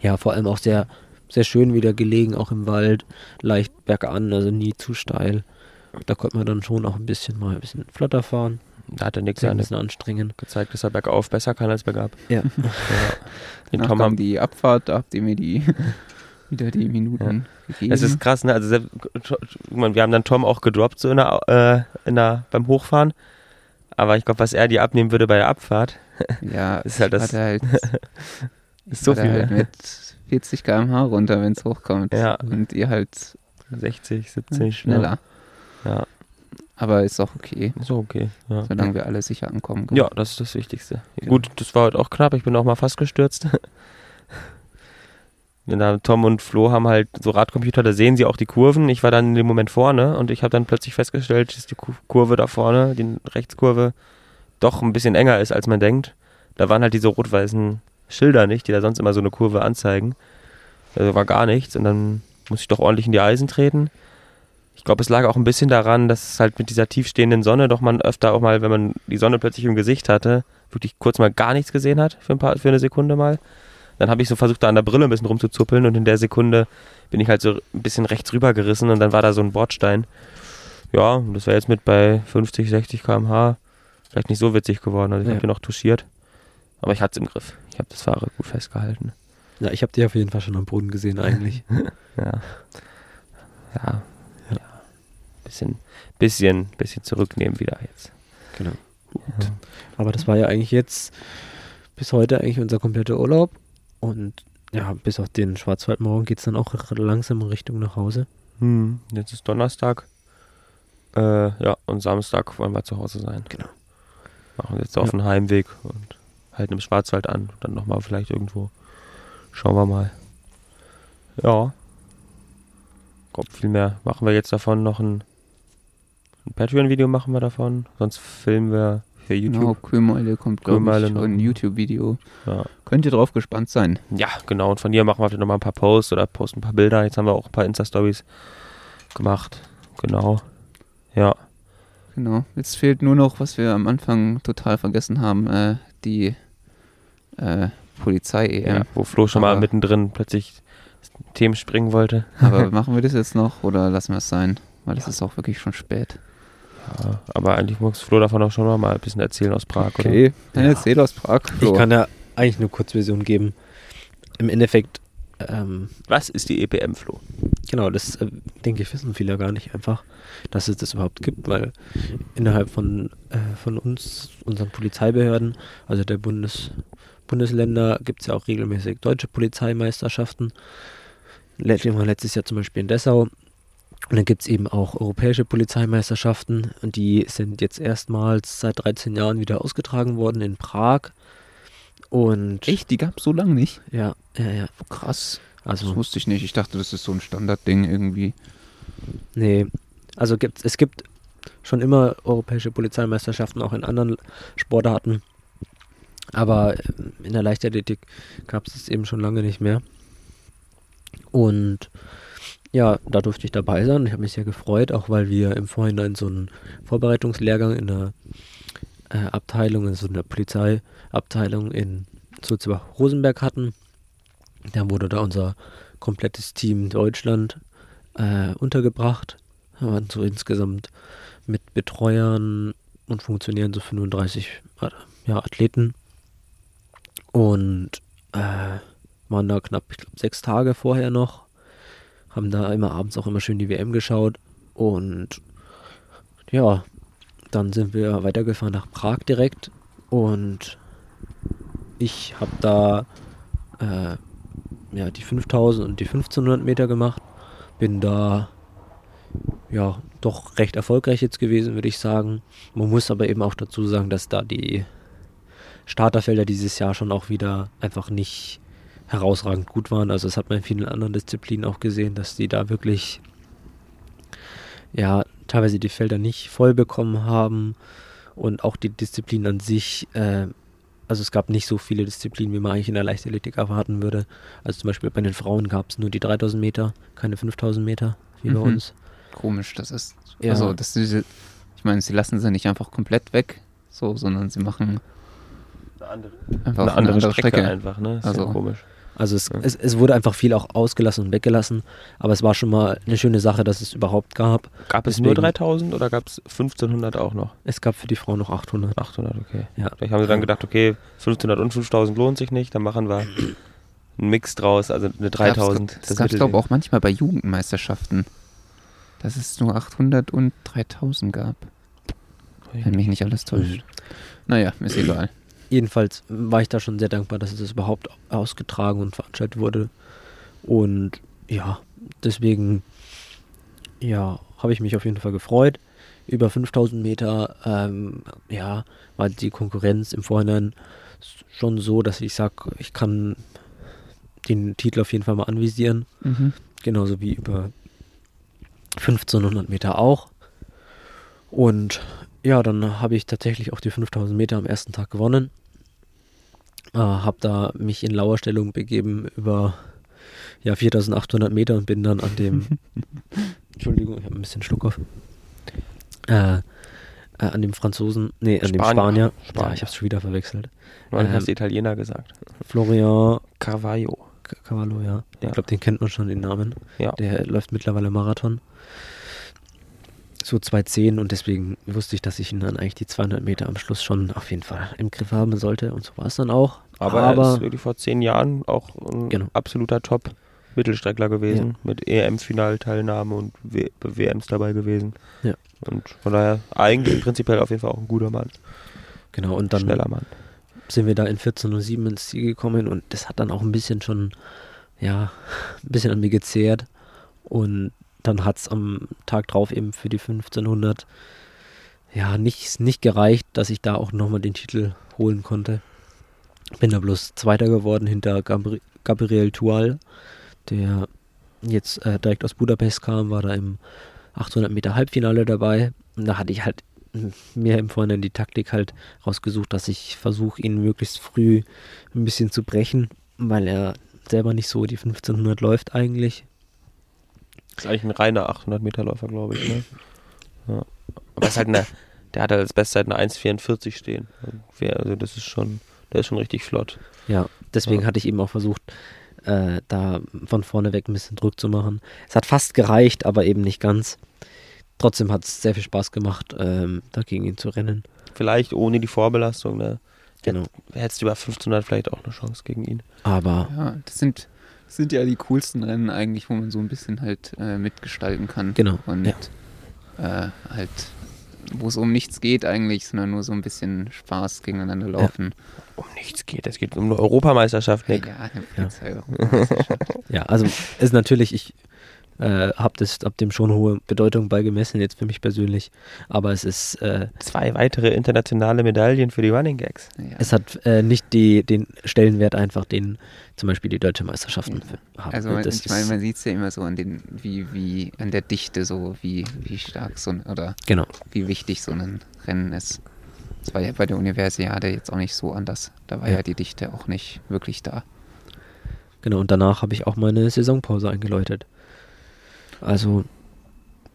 ja, vor allem auch sehr, sehr schön wieder gelegen, auch im Wald. Leicht bergan, also nie zu steil. Da konnte man dann schon auch ein bisschen mal ein bisschen flotter fahren. Da hat der Nix Sich ja ein ne- bisschen anstrengen. gezeigt, dass er bergauf besser kann als bergab. Ja. Ja. Den Tom kam haben, die Abfahrt, da habt ihr mir die wieder die Minuten gegeben. es ist krass, ne? Also selbst, wir haben dann Tom auch gedroppt so in der, äh, in der, beim Hochfahren. Aber ich glaube, was er dir abnehmen würde bei der Abfahrt, ja, ist halt das- halt, ist so viel. halt ne? mit 40 km/h runter, wenn es hochkommt. Ja. Und ihr halt 60, äh, 70. schneller. Ja, Aber ist auch okay, ist so okay. Ja. solange wir alle sicher ankommen können. ja, das ist das Wichtigste. Genau. Gut, das war heute auch knapp. Ich bin auch mal fast gestürzt. Tom und Flo haben halt so Radcomputer, da sehen sie auch die Kurven. Ich war dann in dem Moment vorne und ich habe dann plötzlich festgestellt, dass die Ku- Kurve da vorne, die Rechtskurve, doch ein bisschen enger ist, als man denkt. Da waren halt diese rot-weißen Schilder nicht, die da sonst immer so eine Kurve anzeigen. Also war gar nichts und dann musste ich doch ordentlich in die Eisen treten. Ich glaube, es lag auch ein bisschen daran, dass es halt mit dieser tiefstehenden Sonne doch man öfter auch mal, wenn man die Sonne plötzlich im Gesicht hatte, wirklich kurz mal gar nichts gesehen hat für, ein paar, für eine Sekunde mal. Dann habe ich so versucht, da an der Brille ein bisschen rumzuzuppeln und in der Sekunde bin ich halt so ein bisschen rechts rüber gerissen und dann war da so ein Bordstein. Ja, und das wäre jetzt mit bei 50, 60 km/h vielleicht nicht so witzig geworden. Also ich Ja. habe hier noch touchiert. Aber ich hatte es im Griff. Ich habe das Fahrrad gut festgehalten. Ja, ich habe dich auf jeden Fall schon am Boden gesehen eigentlich. Ja. Ja. Ja. Bisschen, bisschen, bisschen zurücknehmen wieder jetzt. genau. Aber das war ja eigentlich jetzt bis heute eigentlich unser kompletter Urlaub. Und ja, bis auf den Schwarzwaldmorgen geht es dann auch langsam in Richtung nach Hause. Hm. Jetzt ist Donnerstag. Äh, ja, und Samstag wollen wir zu Hause sein. Genau. Machen jetzt auf Ja. den Heimweg und halten im Schwarzwald an. Dann nochmal vielleicht irgendwo. Schauen wir mal. Ja. Glaube, viel mehr machen wir jetzt davon noch ein, ein Patreon-Video machen wir davon. Sonst filmen wir für YouTube. Genau, Kühlmeile kommt, glaube ich, noch. ein YouTube-Video. Ja. Könnt ihr drauf gespannt sein. Ja, genau. Und von dir machen wir vielleicht nochmal ein paar Posts oder posten ein paar Bilder. Jetzt haben wir auch ein paar Insta-Stories gemacht. Genau. Ja. Genau. Jetzt fehlt nur noch, was wir am Anfang total vergessen haben, äh, die äh, Polizei-EM. ja. Wo Flo schon mal aber- mittendrin plötzlich Themen springen wollte. Aber machen wir das jetzt noch oder lassen wir es sein? Weil es ist auch wirklich schon spät. Ja, aber eigentlich muss Flo davon auch schon noch mal ein bisschen erzählen aus Prag, oder? Okay, dann Ja. erzähl aus Prag, Flo. Ich kann ja eigentlich eine Kurzversion geben. Im Endeffekt, ähm, Was ist die EPM, Flo? genau, das äh, denke ich, wissen viele gar nicht einfach, dass es das überhaupt gibt, weil innerhalb von, äh, von uns, unseren Polizeibehörden, also der Bundes, Bundesländer, gibt es ja auch regelmäßig deutsche Polizeimeisterschaften. Letztes Jahr zum Beispiel in Dessau. Und dann gibt es eben auch europäische Polizeimeisterschaften und die sind jetzt erstmals seit 13 Jahren wieder ausgetragen worden in Prag. Und Echt, die gab es so lange nicht. ja, ja, ja. Krass. Das Also, wusste ich nicht. Ich dachte, das ist so ein Standardding irgendwie. nee. Also gibt es gibt schon immer europäische Polizeimeisterschaften auch in anderen Sportarten. Aber ähm, in der Leichtathletik gab es es eben schon lange nicht mehr. Und ja, da durfte ich dabei sein. Ich habe mich sehr gefreut, auch weil wir im Vorhinein so einen Vorbereitungslehrgang in der äh, Abteilung, in so einer Polizeiabteilung in Sulzbach-Rosenberg hatten. Da wurde da unser komplettes Team Deutschland äh, untergebracht. Da waren so insgesamt mit Betreuern und Funktionären so 35 äh, ja, Athleten. Und äh, waren da knapp, ich glaube, sechs Tage vorher noch. Haben da immer abends auch immer schön die WM geschaut. Und ja, dann sind wir weitergefahren nach Prag direkt. Und ich habe da äh, ja, die 5000 und die 1500 Meter gemacht. Bin da ja doch recht erfolgreich jetzt gewesen, würde ich sagen. Man muss aber eben auch dazu sagen, dass da die Starterfelder dieses Jahr schon auch wieder einfach nicht herausragend gut waren. Also das hat man in vielen anderen Disziplinen auch gesehen, dass die da wirklich ja teilweise die Felder nicht voll bekommen haben und auch die Disziplin an sich, äh, also es gab nicht so viele Disziplinen, wie man eigentlich in der Leichtathletik erwarten würde. Also zum Beispiel bei den Frauen gab es nur die 3000 Meter, keine 5000 Meter wie bei Mhm. uns. Komisch, das ist. Ja. Also, dass diese. Ich meine, sie lassen sie nicht einfach komplett weg, so, sondern sie machen Eine andere, einfach eine andere Strecke, einfach, ne? Ist Also- ja komisch. Also es, Ja. es, es wurde einfach viel auch ausgelassen und weggelassen, aber es war schon mal eine schöne Sache, dass es überhaupt gab. Gab es nur Deswegen- 3000 oder gab es 1500 auch noch? Es gab für die Frauen noch 800. 800, okay. Ja. Vielleicht haben sie dann gedacht, okay, 1500 und 5000 lohnt sich nicht, dann machen wir einen Mix draus, also eine 3000. Das gab es, glaube ich, auch manchmal bei Jugendmeisterschaften. Dass es nur 800 und 3000 gab. Wenn mich nicht alles täuscht. Naja, ist egal. Jedenfalls war ich da schon sehr dankbar, dass es überhaupt ausgetragen und veranstaltet wurde. Und ja, deswegen ja, habe ich mich auf jeden Fall gefreut. Über 5000 Meter, ähm, ja, war die Konkurrenz im Vorhinein schon so, dass ich sage, ich kann den Titel auf jeden Fall mal anvisieren. Mhm. Genauso wie über 1500 Meter auch. Und ja, dann habe ich tatsächlich auch die 5000 Meter am ersten Tag gewonnen. Äh, habe da mich in Lauerstellung begeben über ja, 4800 Meter und bin dann an dem, Entschuldigung, ich habe ein bisschen Schluck auf, äh, äh, an dem Franzosen, nee, an dem Spanier. Spanier, Spanier. ja, ich habe es schon wieder verwechselt, Man Ähm, hast Italiener gesagt. Florian Carvalho. C- Cavallo, ja. Ja. Ich glaube, den kennt man schon, den Namen. Ja. Der läuft mittlerweile Marathon. So 2,10 und deswegen wusste ich, dass ich ihn dann eigentlich die 200 Meter am Schluss schon auf jeden Fall im Griff haben sollte und so war es dann auch. Aber, er ist wirklich vor zehn Jahren auch ein Genau. absoluter Top-Mittelstreckler gewesen. Mit EM-Finalteilnahme und w WMs dabei gewesen. Ja. Und von daher eigentlich prinzipiell auf jeden Fall auch ein guter Mann. genau, und dann schneller Mann. sind wir da in 14.07 ins Ziel gekommen und das hat dann auch ein bisschen schon, ja, ein bisschen an mir gezehrt. Und dann hat es am Tag drauf eben für die 1500 ja nicht, nicht gereicht, dass ich da auch nochmal den Titel holen konnte. Bin da bloß Zweiter geworden hinter Gabri Gabriel Tual, der jetzt äh, direkt aus Budapest kam, war da im 800 Meter Halbfinale dabei. Und da hatte ich halt mir im Vorhinein die Taktik halt rausgesucht, dass ich versuche, ihn möglichst früh ein bisschen zu brechen, weil er selber nicht so die 1500 läuft eigentlich. Ist eigentlich ein reiner 800-Meter-Läufer, glaube ich. Ne? Ja. Aber ist halt eine, der hat halt als Bestzeit eine 1,44 stehen. Also das ist schon, der ist schon richtig flott. Ja, deswegen Ja. hatte ich eben auch versucht, äh, da von vorne weg ein bisschen Druck zu machen. Es hat fast gereicht, aber eben nicht ganz. Trotzdem hat es sehr viel Spaß gemacht, ähm, da gegen ihn zu rennen. Vielleicht ohne die Vorbelastung, ne? Genau. Hättest du über 1500 vielleicht auch eine Chance gegen ihn. Aber Ja, das sind, das sind ja die coolsten Rennen eigentlich, wo man so ein bisschen halt äh, mitgestalten kann. Genau, Und ja. äh, halt, wo es um nichts geht eigentlich, sondern nur so ein bisschen Spaß gegeneinander laufen. Um nichts geht. Es geht um eine Europameisterschaft, Nick. Ja, eine Ja. Ja, also ist natürlich, ich äh, habe hab dem schon hohe Bedeutung beigemessen, jetzt für mich persönlich. Aber es ist, äh, Zwei weitere internationale Medaillen für die Running Gags. Ja. es hat äh, nicht die, den Stellenwert einfach, den zum Beispiel die deutsche Meisterschaften für- haben. Also man, ich meine, man sieht es ja immer so an den, wie, wie, an der Dichte so, wie, wie stark so ein, oder Genau. wie wichtig so ein Rennen ist. Das war ja bei der Universiade jetzt auch nicht so anders. Da war Ja. ja, die Dichte auch nicht wirklich da. Genau, und danach habe ich auch meine Saisonpause eingeläutet. Also,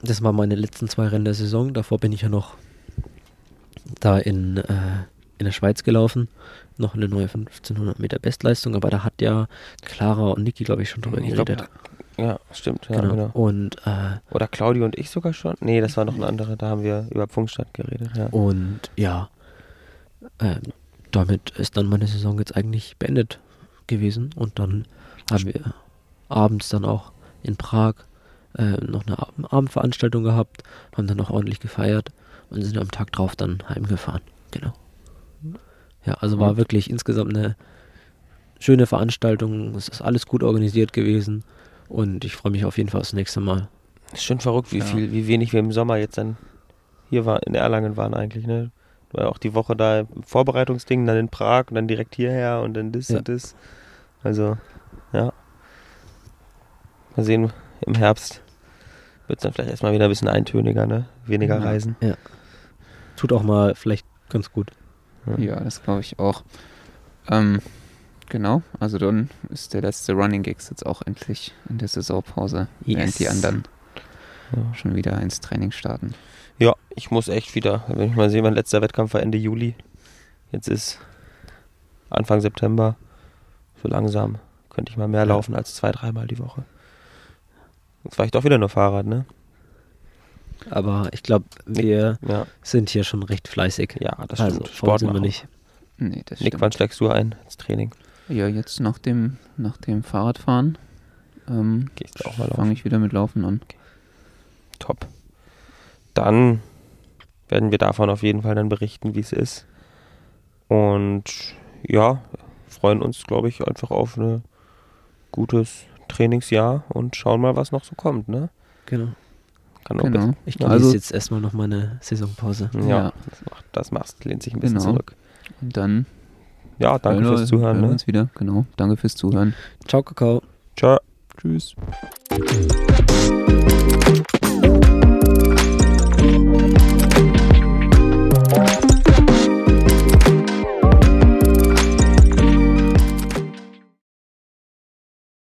das waren meine letzten zwei Rennen der Saison. Davor bin ich ja noch da in, äh, in der Schweiz gelaufen. Noch eine neue 1500 Meter Bestleistung, aber da hat ja Clara und Niki, glaube ich, schon drüber Ich glaub, geredet. Ja, stimmt. Ja, genau. genau. Und, äh, Oder Claudio und ich sogar schon? Nee, das war noch ein anderer. Da haben wir über Punktstand geredet. Ja. und ja, ähm, damit ist dann meine Saison jetzt eigentlich beendet gewesen. Und dann haben wir abends dann auch in Prag äh, noch eine Ab Abendveranstaltung gehabt, haben dann noch ordentlich gefeiert und sind am Tag drauf dann heimgefahren. Genau. Ja, also war Und? wirklich insgesamt eine schöne Veranstaltung. Es ist alles gut organisiert gewesen und ich freue mich auf jeden Fall aufs nächste Mal. Ist schon verrückt, wie Ja. viel, wie wenig wir im Sommer jetzt dann hier war, in Erlangen waren eigentlich, ne? War auch die Woche da im Vorbereitungsding, dann in Prag und dann direkt hierher und dann das Ja. und das. Also, ja. Mal sehen, im Herbst wird es dann vielleicht erstmal wieder ein bisschen eintöniger, ne? Weniger Ja. reisen. Tut auch mal vielleicht ganz gut. Ja, das glaube ich auch. Ähm, genau, also dann ist der letzte Running Gigs jetzt auch endlich in der Saisonpause, während die Yes. anderen Ja. schon wieder ins Training starten. Ja, ich muss echt wieder, wenn ich mal sehe, mein letzter Wettkampf war Ende Juli. Jetzt ist Anfang September. So langsam könnte ich mal mehr Ja. laufen als zwei, dreimal die Woche. Jetzt fahre ich doch wieder nur Fahrrad, ne? Aber ich glaube, wir Ja, sind hier schon recht fleißig. ja das also stimmt. Sport sind wir machen. nicht. Nee, das Nick, stimmt. wann schlägst du ein ins Training? Ja, jetzt nach dem, nach dem Fahrradfahren ähm, fange ich wieder mit Laufen an. Top. Dann werden wir davon auf jeden Fall dann berichten, wie es ist. Und ja, freuen uns, glaube ich, einfach auf ein gutes Trainingsjahr und schauen mal, was noch so kommt, ne? Genau. Kann auch Genau. Ich genieße also- jetzt erstmal noch meine Saisonpause. Ja, Ja. Das, macht, das machst, lehnt sich ein bisschen Genau. zurück. Und dann ja, danke wir- fürs Zuhören. hören wir Ne? uns wieder, genau. Danke fürs Zuhören. Ciao, Kakao. Ciao. Tschüss.